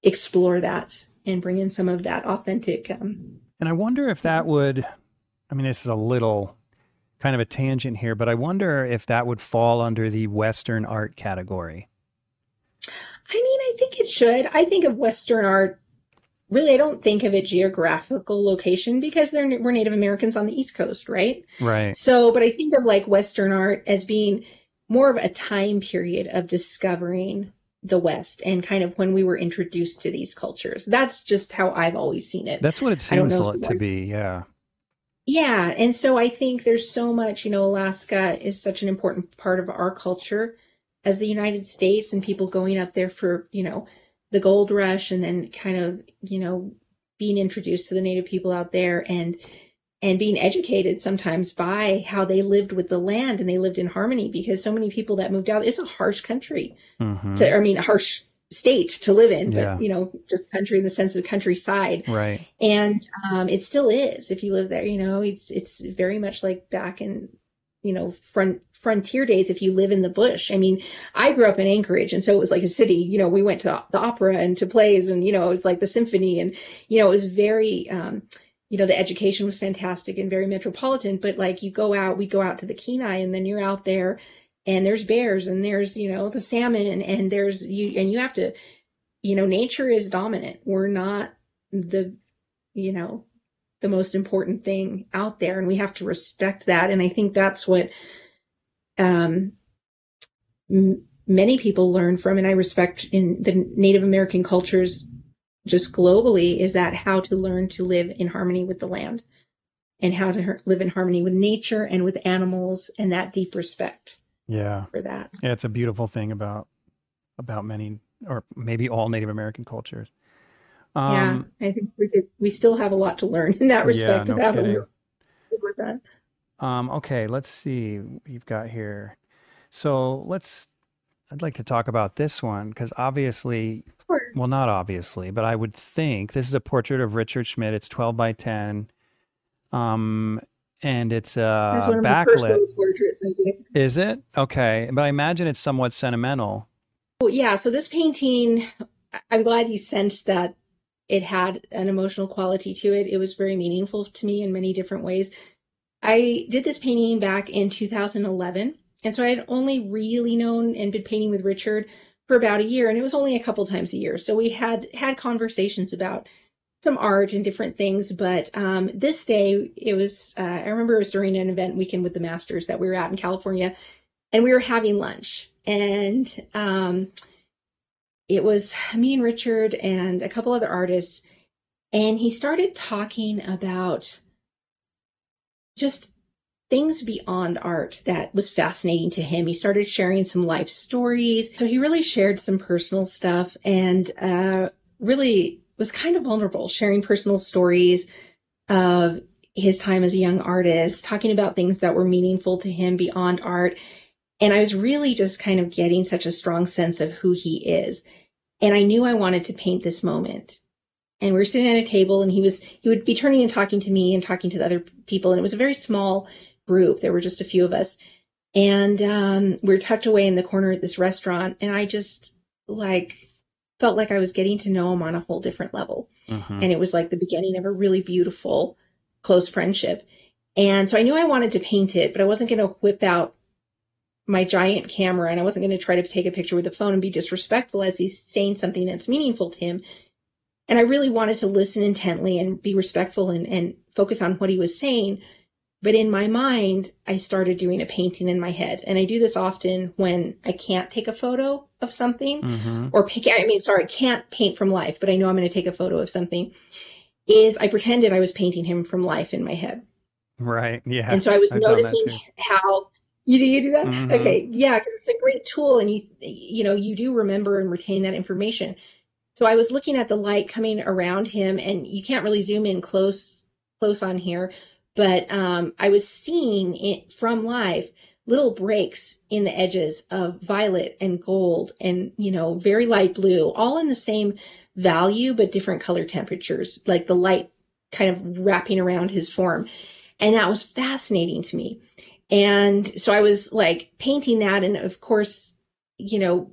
explore that and bring in some of that authentic um And I wonder if that would, I mean, this is a little kind of a tangent here, but I wonder if that would fall under the Western art category. I mean, I think it should. I think of Western art. Really, I don't think of it geographical location because they're, we're Native Americans on the East Coast, right? Right. So, but I think of like Western art as being more of a time period of discovering the West and kind of when we were introduced to these cultures. That's just how I've always seen it. That's what it seems know li- if to be. Yeah. Yeah. And so I think there's so much, you know, Alaska is such an important part of our culture as the United States and people going up there for, you know, the gold rush and then kind of, you know, being introduced to the native people out there and and being educated sometimes by how they lived with the land and they lived in harmony because so many people that moved out it's a harsh country hmm to, I mean a harsh state to live in Yeah. but you know just country in the sense of countryside Right. and um, it still is if you live there you know it's it's very much like back in you know front frontier days if you live in the bush. I mean i grew up in anchorage and so it was like a city. You know we went to the opera and to plays and you know it was like the symphony and you know it was very um you know the education was fantastic and very metropolitan but like you go out we go out to the kenai and then you're out there and there's bears and there's you know the salmon and, and there's you and you have to you know nature is dominant. We're not the you know the most important thing out there and we have to respect that and i think that's what um m- many people learn from and i respect in the native american cultures just globally is that how to learn to live in harmony with the land and how to live in harmony with nature and with animals and that deep respect Yeah. for that Yeah. It's a beautiful thing about about many or maybe all Native American cultures. Um, yeah i think we could we still have a lot to learn in that yeah. respect No of how to kidding. with that Um, okay, let's see what you've got here. So let's. I'd like to talk about this one because obviously, Sure. well, not obviously, but I would think this is a portrait of Richard Schmid. It's twelve by ten, um, and it's that's uh, one of the first backlit. portraits i did Is it okay? But I imagine it's somewhat sentimental. Oh, yeah. So this painting, I'm glad you sensed that it had an emotional quality to it. It was very meaningful to me in many different ways. I did this painting back in 2011. And so I had only really known and been painting with Richard for about a year. And it was only a couple times a year. So we had had conversations about some art and different things. But um, this day, it was, uh, I remember it was during an event weekend with the Masters that we were at in California. And we were having lunch. And um, it was me and Richard and a couple other artists. And he started talking about just things beyond art that was fascinating to him. He started sharing some life stories. So he really shared some personal stuff and uh, really was kind of vulnerable, sharing personal stories of his time as a young artist, talking about things that were meaningful to him beyond art. And I was really just kind of getting such a strong sense of who he is. And I knew I wanted to paint this moment. And we were sitting at a table and he was, he would be turning and talking to me and talking to the other people. And it was a very small group. There were just a few of us. And um, we were tucked away in the corner at this restaurant. And I just like felt like I was getting to know him on a whole different level Mhm. and it was like the beginning of a really beautiful close friendship and so i knew i wanted to paint it but i wasn't going to whip out my giant camera and i wasn't going to try to take a picture with a phone and be disrespectful as he's saying something that's meaningful to him and i really wanted to listen intently and be respectful and, and focus on what he was saying but in my mind i started doing a painting in my head and i do this often when i can't take a photo of something Mhm. or pick I mean sorry, can't paint from life, but I know I'm going to take a photo of something is I pretended I was painting him from life in my head. Right. Yeah. And so I was I've noticing how You do you do that? Mhm. Okay, yeah, because it's a great tool, and you you know you do remember and retain that information. So I was looking at the light coming around him, and you can't really zoom in close close on here, but um, I was seeing it from live little breaks in the edges of violet and gold and you know very light blue all in the same value but different color temperatures like the light kind of wrapping around his form. And that was fascinating to me. And so i was like painting that and of course you know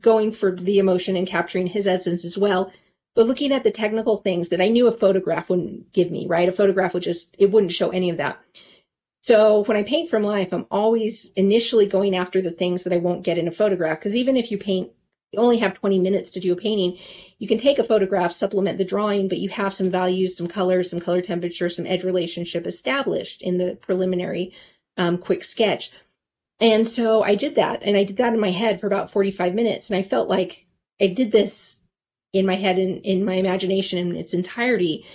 going for the emotion and capturing his essence as well but looking at the technical things that i knew a photograph wouldn't give me right a photograph would just it wouldn't show any of that so when I paint from life, I'm always initially going after the things that I won't get in a photograph. Because even if you paint, you only have 20 minutes to do a painting, you can take a photograph, supplement the drawing, but you have some values, some colors, some color temperature, some edge relationship established in the preliminary um, quick sketch. And so I did that, and I did that in my head for about 45 minutes, and I felt like I did this in my head and in my imagination in its entirety.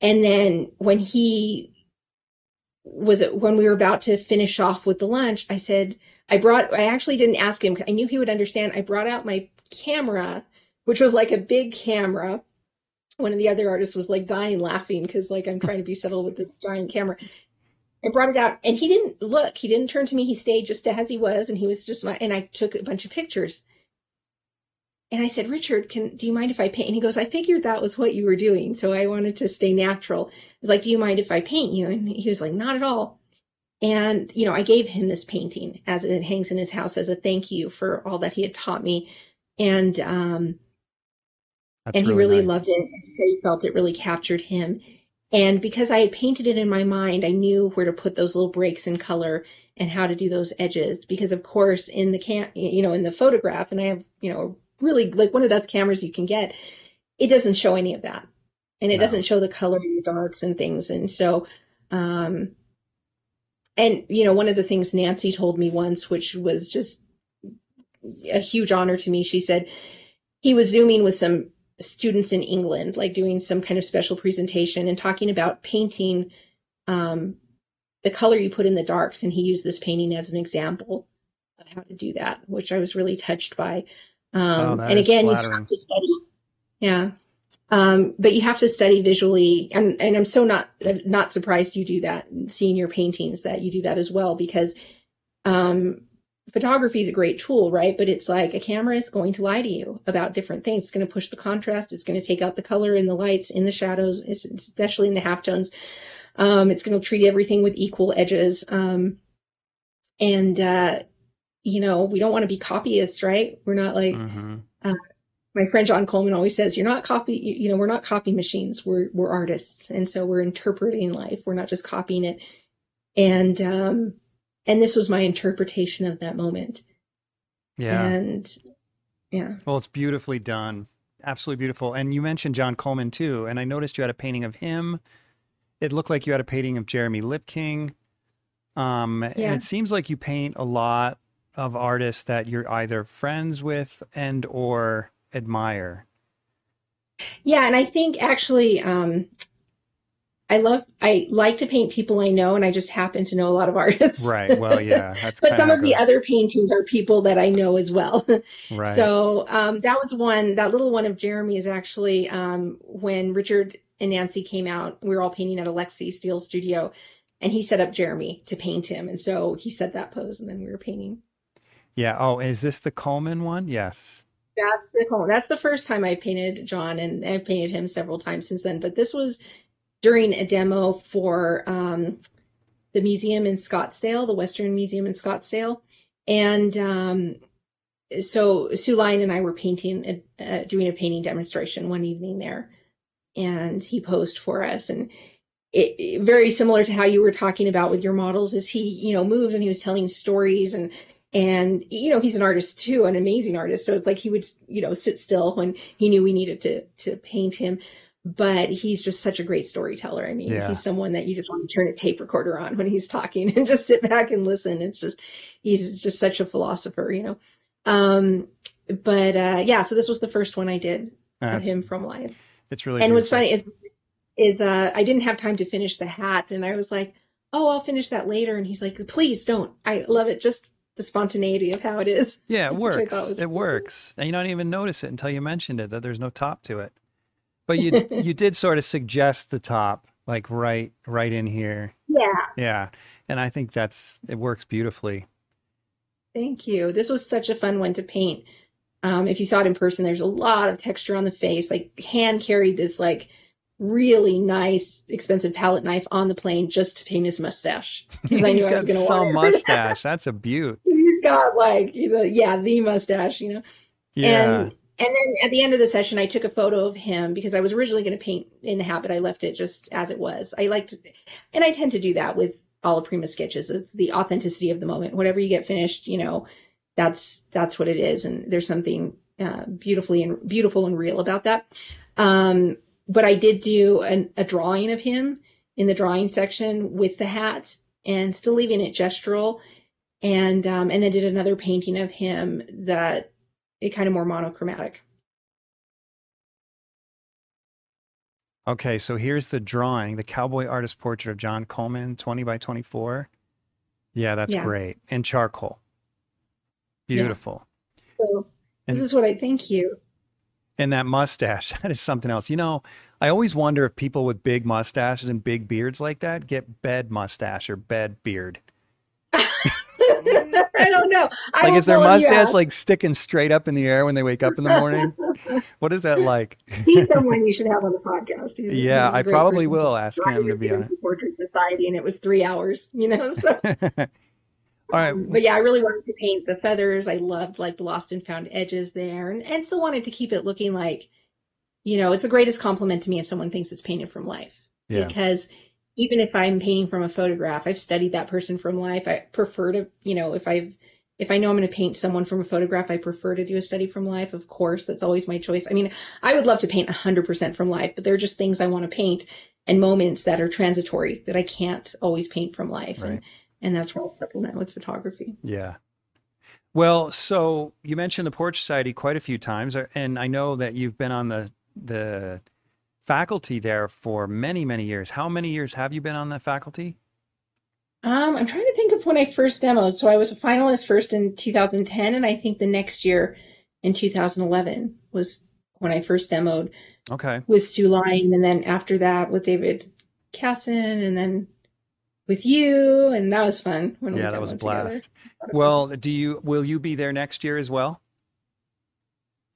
And then when he was it when we were about to finish off with the lunch, I said, I brought, I actually didn't ask him. I knew he would understand. I brought out my camera, which was like a big camera. One of the other artists was like dying laughing because like I'm trying to be subtle with this giant camera. I brought it out and he didn't look, he didn't turn to me. He stayed just as he was. And he was just my, and I took a bunch of pictures. And I said, Richard, can do you mind if I paint? And he goes, I figured that was what you were doing. So I wanted to stay natural. I was like, Do you mind if I paint you? And he was like, Not at all. And, you know, I gave him this painting as it hangs in his house as a thank you for all that he had taught me. And um That's and he really nice. loved it. He said he felt it really captured him. And because I had painted it in my mind, I knew where to put those little breaks in color and how to do those edges. Because of course, in the can, you know, in the photograph, and I have, you know, really like one of the best cameras you can get, it doesn't show any of that, and it No. doesn't show the color in the darks and things. And so, um, and you know, one of the things Nancy told me once, which was just a huge honor to me, she said he was zooming with some students in England, like doing some kind of special presentation and talking about painting um, the color you put in the darks. And he used this painting as an example of how to do that, which I was really touched by. Um, Oh, and again, you have to study. Yeah. Um, but you have to study visually, and, and I'm so not not surprised you do that, seeing your paintings that you do that as well, because um, photography is a great tool, right? But it's like a camera is going to lie to you about different things. It's going to push the contrast. It's going to take out the color in the lights, in the shadows, especially in the halftones. Um, it's going to treat everything with equal edges. Um, and, uh, you know, we don't want to be copyists, right? We're not like, Mhm. my friend John Coleman always says, you're not copy, you you know, we're not copy machines. We're, we're artists. And so we're interpreting life. We're not just copying it. And, um, and this was my interpretation of that moment. Yeah. And yeah. Well, it's beautifully done. Absolutely beautiful. And you mentioned John Coleman too. And I noticed you had a painting of him. It looked like you had a painting of Jeremy Lipking. Um, and it seems like you paint a lot of artists that you're either friends with and or admire. Yeah, and I think actually, um, I love, I like to paint people I know, and I just happen to know a lot of <laughs> artists. Right. Well, yeah, <laughs> that's but some of the other paintings are people that I know as well. <laughs> right. So um, that was one, that little one of Jeremy is actually um, when Richard and Nancy came out, we were all painting at Alexey Steele Studio, and he set up Jeremy to paint him. And so he set that pose, and then we were painting. yeah. Oh, is this the Coleman one? Yes. That's the Coleman. That's the first time I painted John, and I've painted him several times since then. But this was during a demo for um, the museum in Scottsdale, the Western Museum in Scottsdale, and um, so Sue Lyon and I were painting, uh, doing a painting demonstration one evening there, and he posed for us, and it, it- very similar to how you were talking about with your models, is he, you know, moves and he was telling stories and and you know he's an artist too an amazing artist. So it's like he would you know sit still when he knew we needed to to paint him but he's just such a great storyteller i mean Yeah. he's someone that you just want to turn a tape recorder on when he's talking <laughs> and just sit back and listen it's just he's just such a philosopher you know um but uh yeah so this was the first one i did of That's, him from live it's really and what's funny is is uh I didn't have time to finish the hat and I was like, oh, I'll finish that later. And he's like, please don't. I love it. Just the spontaneity of how it is. Yeah, it <laughs> works. It cool. works. And you don't even notice it until you mentioned it that there's no top to it. But you <laughs> you did sort of suggest the top, like right right in here. Yeah. Yeah. And I think that's it works beautifully. Thank you. This was such a fun one to paint. Um, if you saw it in person, there's a lot of texture on the face. Like hand carried this like really nice, expensive palette knife on the plane just to paint his mustache because <laughs> I knew He's I got was going to some mustache. <laughs> That's a beaut. He's got like he's a, yeah the mustache, you know. Yeah. And and then at the end of the session, I took a photo of him because I was originally going to paint in the habit. I left it just as it was. I liked, and I tend to do that with Alla Prima sketches. The authenticity of the moment. Whatever you get finished, you know, that's that's what it is. And there's something uh, beautifully and beautiful and real about that. Um, but I did do an, a drawing of him in the drawing section with the hat and still leaving it gestural, and um, and then did another painting of him that it kind of more monochromatic. Okay, so here's the drawing, the cowboy artist portrait of John Coleman, 20 by 24. Yeah, that's Yeah. great. And charcoal. Yeah. Beautiful. So And- this is what I thank you. And that mustache, <laughs> that is something else. You know, I always wonder if people with big mustaches and big beards like that get bed mustache or bed beard. <laughs> <laughs> I don't know. I Like, is their tell him you mustache like sticking straight up in the air when they wake up in the morning? <laughs> what is that like? He's someone you should have on the podcast. He's, Yeah, he's I probably person will ask him to be on Fancy Portrait Society, and it was three hours. You know, so. <laughs> All right. but yeah, I really wanted to paint the feathers. I loved like the lost and found edges there, and and still wanted to keep it looking like, you know, it's the greatest compliment to me if someone thinks it's painted from life. Yeah. Because even if I'm painting from a photograph, I've studied that person from life. I prefer to, you know, if I've if I know I'm going to paint someone from a photograph, I prefer to do a study from life. Of course, that's always my choice. I mean, I would love to paint 100% from life, but there are just things I want to paint and moments that are transitory that I can't always paint from life. Right. And, and that's where I'll supplement with photography. Yeah. Well, so you mentioned the Portrait Society quite a few times, uh, and I know that you've been on the the faculty there for many, many years. How many years have you been on the faculty? Um, I'm trying to think of when I first demoed. So I was a finalist first in 2010, and I think the next year in 2011 was when I first demoed Okay. with Sue Lyon, and then after that with David Kassan, and then with you, and that was fun. When we Yeah, that was a demoed together. blast. Well, do you will you be there next year as well?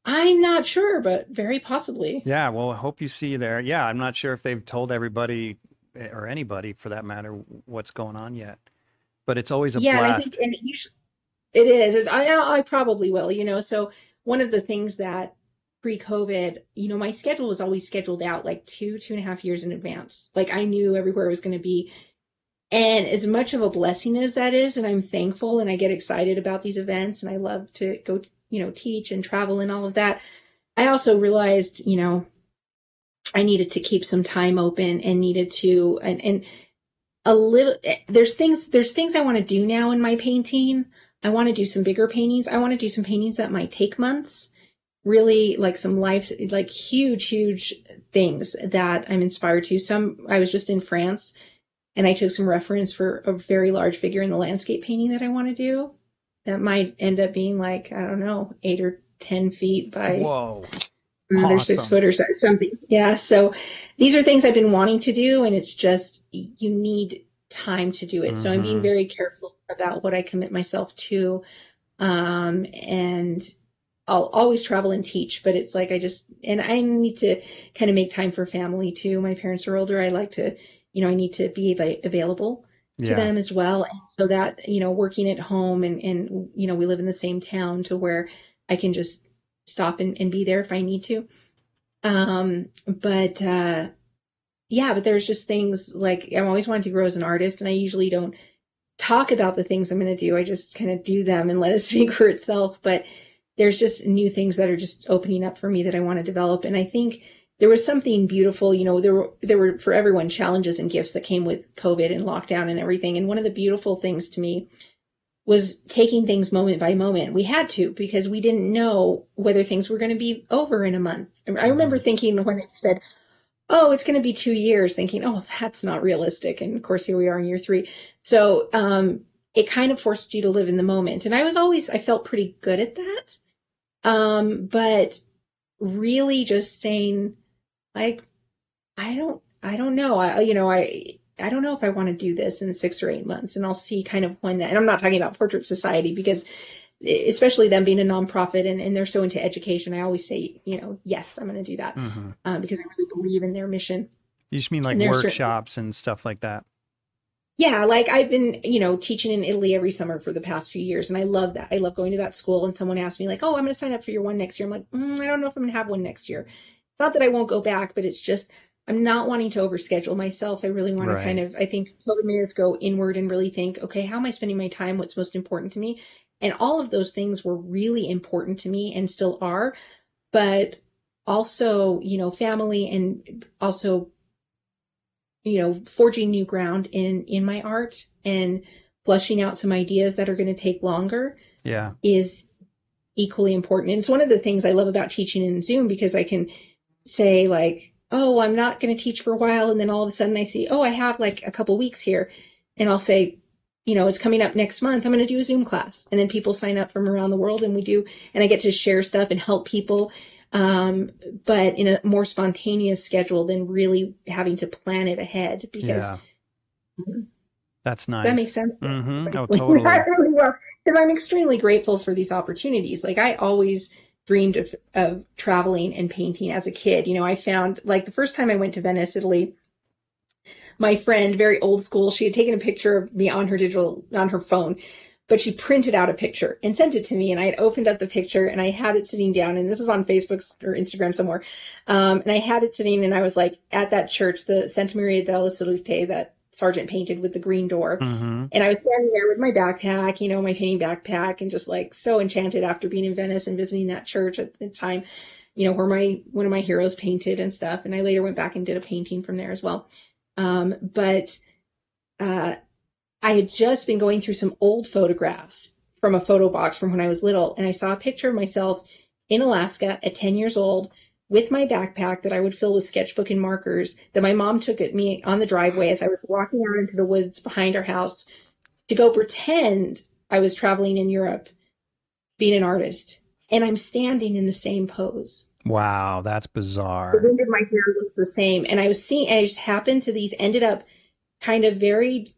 I'm not sure, but very possibly. Yeah, well, I hope you see you there. Yeah, I'm not sure if they've told everybody eh, or anybody for that matter what's going on yet. But it's always a yeah, blast. think and it, usually, it is. I know I probably will. You know, so one of the things that pre-COVID, you know, my schedule was always scheduled out like two, two and a half years in advance. Like I knew everywhere I was going to be. And as much of a blessing as that is, and I'm thankful and I get excited about these events and I love to go, you know, teach and travel and all of that. I also realized, you know, I needed to keep some time open and needed to, and, and a little, eh, there's things, there's things I want to do now in my painting. I want to do some bigger paintings. I want to do some paintings that might take months. Really like some life, like huge, huge things that I'm inspired to. Some, I was just in France and I took some reference for a very large figure in the landscape painting that I want to do. That might end up being like, I don't know, eight or 10 feet by Whoa. another six foot or something. Yeah. So these are things I've been wanting to do, and it's just you need time to do it. So I'm being Mhm. very careful about what I commit myself to. Um, and I'll always travel and teach, but it's like I just, and I need to kind of make time for family too. My parents are older. I like to, you know, I need to be av- available to Yeah. them as well. And so that, you know, working at home and, and, you know, we live in the same town to where I can just stop and, and be there if I need to. Um, but, uh, yeah, but there's just things like I'm always wanting to grow as an artist and I usually don't talk about the things I'm going to do. I just kind of do them and let it <laughs> speak for itself. But there's just new things that are just opening up for me that I want to develop. And I think there was something beautiful, you know, there were, there were for everyone challenges and gifts that came with COVID and lockdown and everything. And one of the beautiful things to me was taking things moment by moment. We had to because we didn't know whether things were going to be over in a month. I remember thinking when they said, oh, it's going to be two years, thinking, oh, that's not realistic. And of course, here we are in year three. So um, it kind of forced you to live in the moment. And I was always, I felt pretty good at that. Um, but really just saying, like, I don't, I don't know. I, you know, I, I don't know if I want to do this in six or eight months, and I'll see kind of when that. And I'm not talking about Portrait Society because, especially them being a nonprofit and, and they're so into education, I always say, you know, yes, I'm going to do that mm-hmm. um, because I really believe in their mission. You just mean like workshops and stuff like that? Yeah, like I've been, you know, teaching in Italy every summer for the past few years, and I love that. I love going to that school. And someone asked me, like, "Oh, I'm going to sign up for your one next year." I'm like, mm, I don't know if I'm going to have one next year. It's not that I won't go back, but it's just I'm not wanting to overschedule myself. I really want right. to kind of, I think is go inward and really think, okay, how am I spending my time? What's most important to me? And all of those things were really important to me and still are. But also, you know, family and also, you know, forging new ground in in my art and flushing out some ideas that are going to take longer. Yeah. Is equally important. And it's one of the things I love about teaching in Zoom because I can say like oh, I'm not going to teach for a while. And then all of a sudden I see, oh, I have like a couple weeks here. And I'll say, you know, it's coming up next month. I'm going to do a Zoom class. And then people sign up from around the world and we do, and I get to share stuff and help people. Um, but in a more spontaneous schedule than really having to plan it ahead because yeah. That's nice. That makes sense. Mm-hmm. Oh, <laughs> totally. really well. Because I'm extremely grateful for these opportunities. Like I always, dreamed of, of traveling and painting as a kid. You know, I found like the first time I went to Venice, Italy, my friend, very old school, she had taken a picture of me on her digital, on her phone, but she printed out a picture and sent it to me. And I had opened up the picture and I had it sitting down. And this is on Facebook or Instagram somewhere. Um, and I had it sitting and I was like at that church, the Santa Maria della Salute, that Sargent painted with the green door. Mm-hmm. And I was standing there with my backpack, you know, my painting backpack, and just like so enchanted after being in Venice and visiting that church at the time, you know, where my one of my heroes painted and stuff. And I later went back and did a painting from there as well. Um, but uh, I had just been going through some old photographs from a photo box from when I was little, and I saw a picture of myself in Alaska at 10 years old with my backpack that I would fill with sketchbook and markers that my mom took at me on the driveway as I was walking out into the woods behind our house to go pretend I was traveling in Europe being an artist. And I'm standing in the same pose. Wow, that's bizarre. The wind of my hair looks the same. And I was seeing, and I just happened to these, ended up kind of very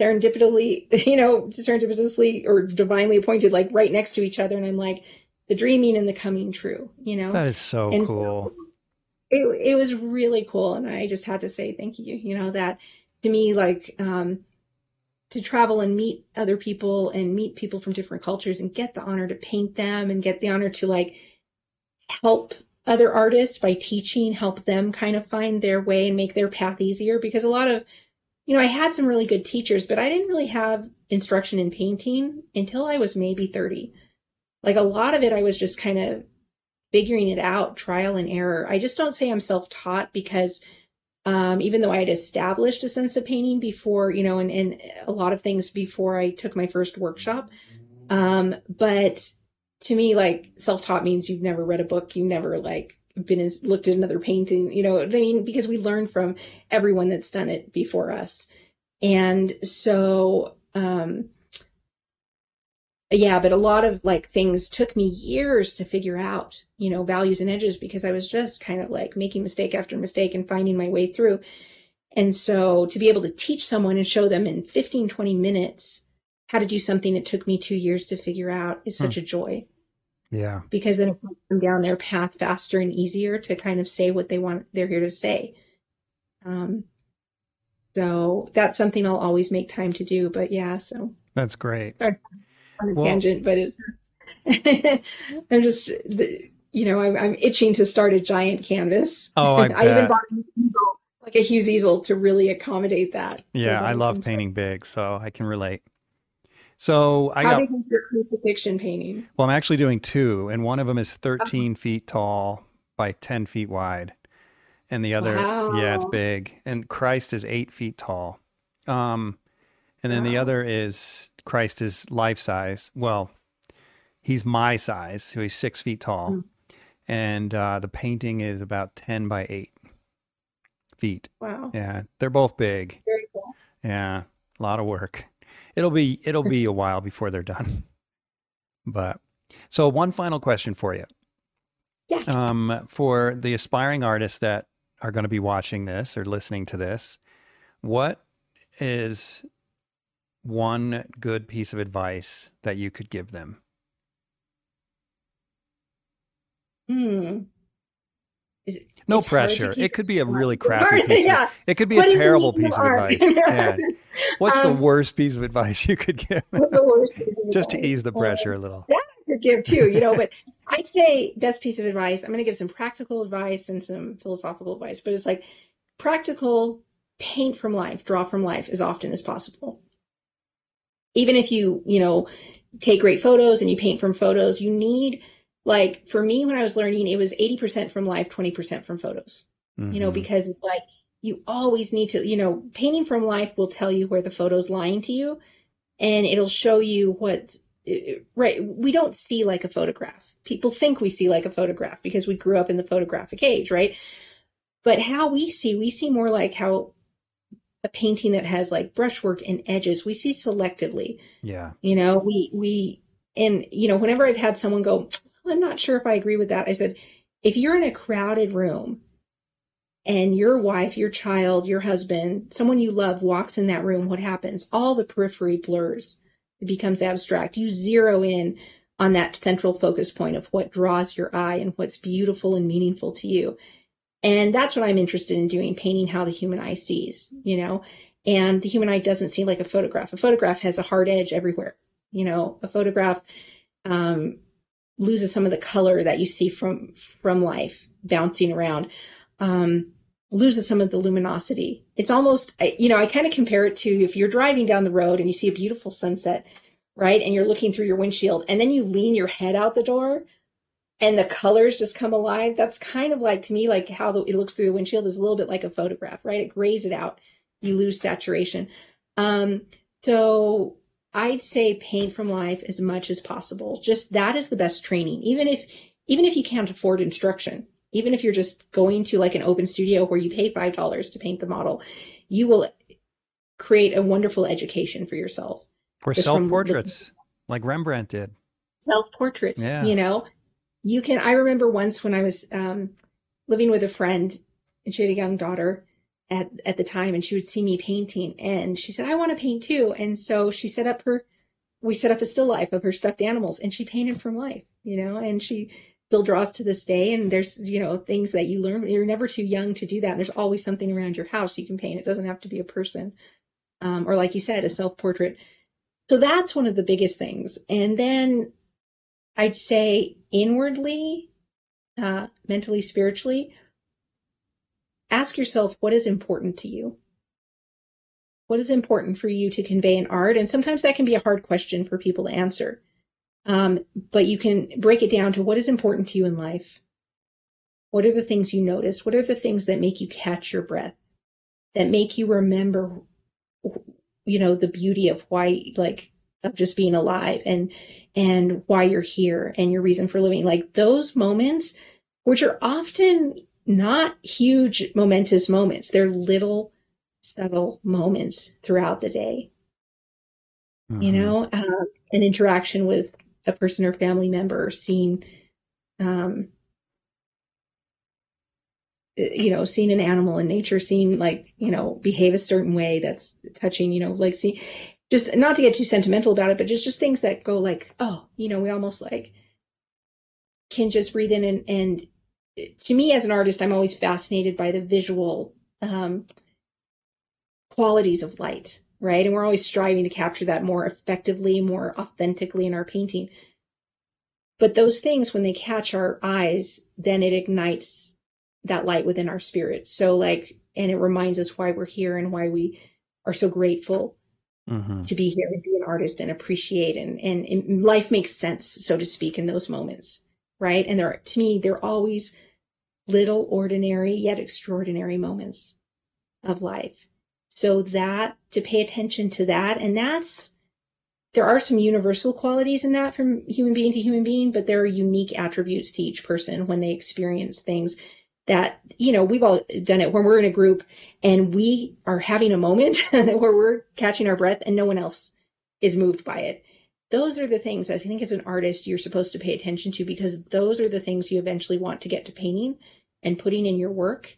serendipitously, <laughs> you know, serendipitously or divinely appointed, like right next to each other. And I'm like, the dreaming and the coming true, you know? That is so and cool. So it, it was really cool. And I just had to say thank you, you know, that to me, like, um, to travel and meet other people and meet people from different cultures and get the honor to paint them and get the honor to like help other artists by teaching, help them kind of find their way and make their path easier. Because a lot of, you know, I had some really good teachers, but I didn't really have instruction in painting until I was maybe 30 like a lot of it, I was just kind of figuring it out, trial and error. I just don't say I'm self taught because um, even though I had established a sense of painting before, you know, and, and a lot of things before I took my first workshop. Um, but to me, like self taught means you've never read a book, you've never like been as, looked at another painting, you know I mean? Because we learn from everyone that's done it before us. And so, um, yeah, but a lot of like things took me years to figure out, you know, values and edges because I was just kind of like making mistake after mistake and finding my way through. And so to be able to teach someone and show them in 15, 20 minutes how to do something it took me two years to figure out is such hmm. a joy. Yeah. Because then it puts them down their path faster and easier to kind of say what they want, they're here to say. Um, so that's something I'll always make time to do. But yeah, so that's great. Sorry on a well, tangent, but it's <laughs> I'm just you know I'm, I'm, itching to start a giant canvas. Oh, I, <laughs> I even bought easel, like a Hughes easel to really accommodate that. Yeah, I love painting big, so I can relate. So I How got, big is your crucifixion painting? Well, I'm actually doing two, and one of them is 13 uh-huh. feet tall by 10 feet wide, and the other, wow. yeah, it's big, and Christ is eight feet tall. Um, and then wow. the other is Christ is life size. Well, he's my size, so he's six feet tall. Mm. And uh, the painting is about 10 by 8. feet. Wow. Yeah, they're both big. Very cool. Yeah, a lot of work. It'll be it'll be a while before they're done. <laughs> But so one final question for you. Yeah. Um, for the aspiring artists that are going to be watching this or listening to this, what is one good piece of advice that you could give them? Hmm. Is it, No it's hard to pressure. It could be a really crappy hard, piece of yeah. It could be What a terrible piece of advice. <laughs> Yeah. What's the Um, worst piece of advice you could give what's the worst piece of <laughs> just to ease the Um, pressure a little? that I could give too, you know, but I'd say best piece of advice. I'm going to give some practical advice and some philosophical advice, but it's like practical paint from life, draw from life as often as possible. Even if you, you know, take great photos and you paint from photos, you need like for me when I was learning, it was 80% from life, 20% from photos. You know, Mhm. because it's like you always need to, you know, painting from life will tell you where the photo's lying to you and it'll show you what right we don't see like a photograph people think we see like a photograph because we grew up in the photographic age right but how we see we see more like how a painting that has like brushwork and edges. We see selectively. Yeah. you know we we and you know whenever i've had someone go i'm not sure if i agree with that i said if you're in a crowded room and your wife your child your husband someone you love walks in that room what happens? All the periphery blurs. It becomes abstract. You zero in on that central focus point of what draws your eye and what's beautiful and meaningful to you and that's what i'm interested in doing painting how the human eye sees you know? And the human eye doesn't see like a photograph. A photograph has a hard edge everywhere you know? A photograph um, loses some of the color that you see from from life bouncing around um, loses some of the luminosity. It's almost you know i kind of compare it to if you're driving down the road and you see a beautiful sunset right? And you're looking through your windshield and then you lean your head out the door and the colors just come alive that's kind of like to me like how the, it looks through the windshield is a little bit like a photograph right it grays it out you lose saturation um, so I'd say paint from life as much as possible. Just that is the best training. Even if even if you can't afford instruction, even if you're just going to like an open studio where you pay five dollars to paint the model, you will create a wonderful education for yourself. Or self portraits like Rembrandt did. Self portraits, Yeah. you know. You can I remember once when I was um, living with a friend and she had a young daughter at at the time and she would see me painting and she said, I want to paint too. And so she set up her we set up a still life of her stuffed animals and she painted from life, you know, and she still draws to this day. And there's, you know, things that you learn. You're never too young to do that. There's always something around your house you can paint. It doesn't have to be a person. Um, or like you said, a self portrait. So that's one of the biggest things. And then I'd say inwardly, uh, mentally, spiritually, ask yourself what is important to you? What is important for you to convey in art? And sometimes that can be a hard question for people to answer. Um, but you can break it down to what is important to you in life? What are the things you notice? What are the things that make you catch your breath? That make you remember you know the beauty of why like of just being alive and and why you're here and your reason for living like those moments which are often not huge momentous moments they're little subtle moments throughout the day you Mhm. know uh, an interaction with a person or family member seeing um uh, you know seeing an animal in nature seeing like you know behave a certain way that's touching you know like see just not to get too sentimental about it but just just things that go like oh you know we almost like can just breathe in and and to me as an artist i'm always fascinated by the visual um qualities of light right? And we're always striving to capture that more effectively more authentically in our painting. But those things when they catch our eyes then it ignites that light within our spirits so like and it reminds us why we're here and why we are so grateful Mhm. to be here and be an artist and appreciate and, and and life makes sense so to speak in those moments right and they're to me they're always little ordinary yet extraordinary moments of life so that to pay attention to that and that's there are some universal qualities in that from human being to human being but there are unique attributes to each person when they experience things that you know we've all done it. When we're in a group and we are having a moment <laughs> where we're catching our breath and no one else is moved by it. Those are the things i think as an artist you're supposed to pay attention to because those are the things you eventually want to get to painting and putting in your work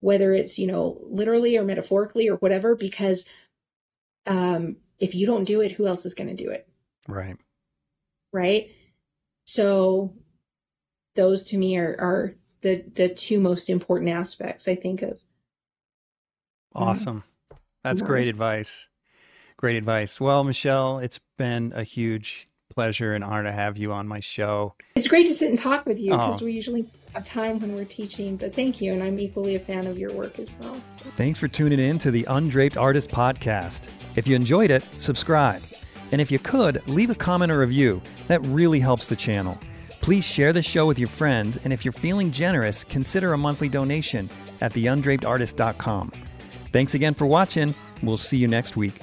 whether it's you know literally or metaphorically or whatever because um if you don't do it who else is going to do it? Right. Right? So those to me are are the the two most important aspects I think of. Mm-hmm. Awesome. That's great advice. Great advice. Well, Michelle, it's been a huge pleasure and honor to have you on my show. It's great to sit and talk with you because oh. we usually have time when we're teaching, but thank you. And I'm equally a fan of your work as well. So. Thanks for tuning in to the Undraped Artist Podcast. If you enjoyed it, subscribe. And if you could, leave a comment or review. That really helps the channel. Please share the show with your friends, and if you're feeling generous, consider a monthly donation at theundrapedartist.com. Thanks again for watching. We'll see you next week.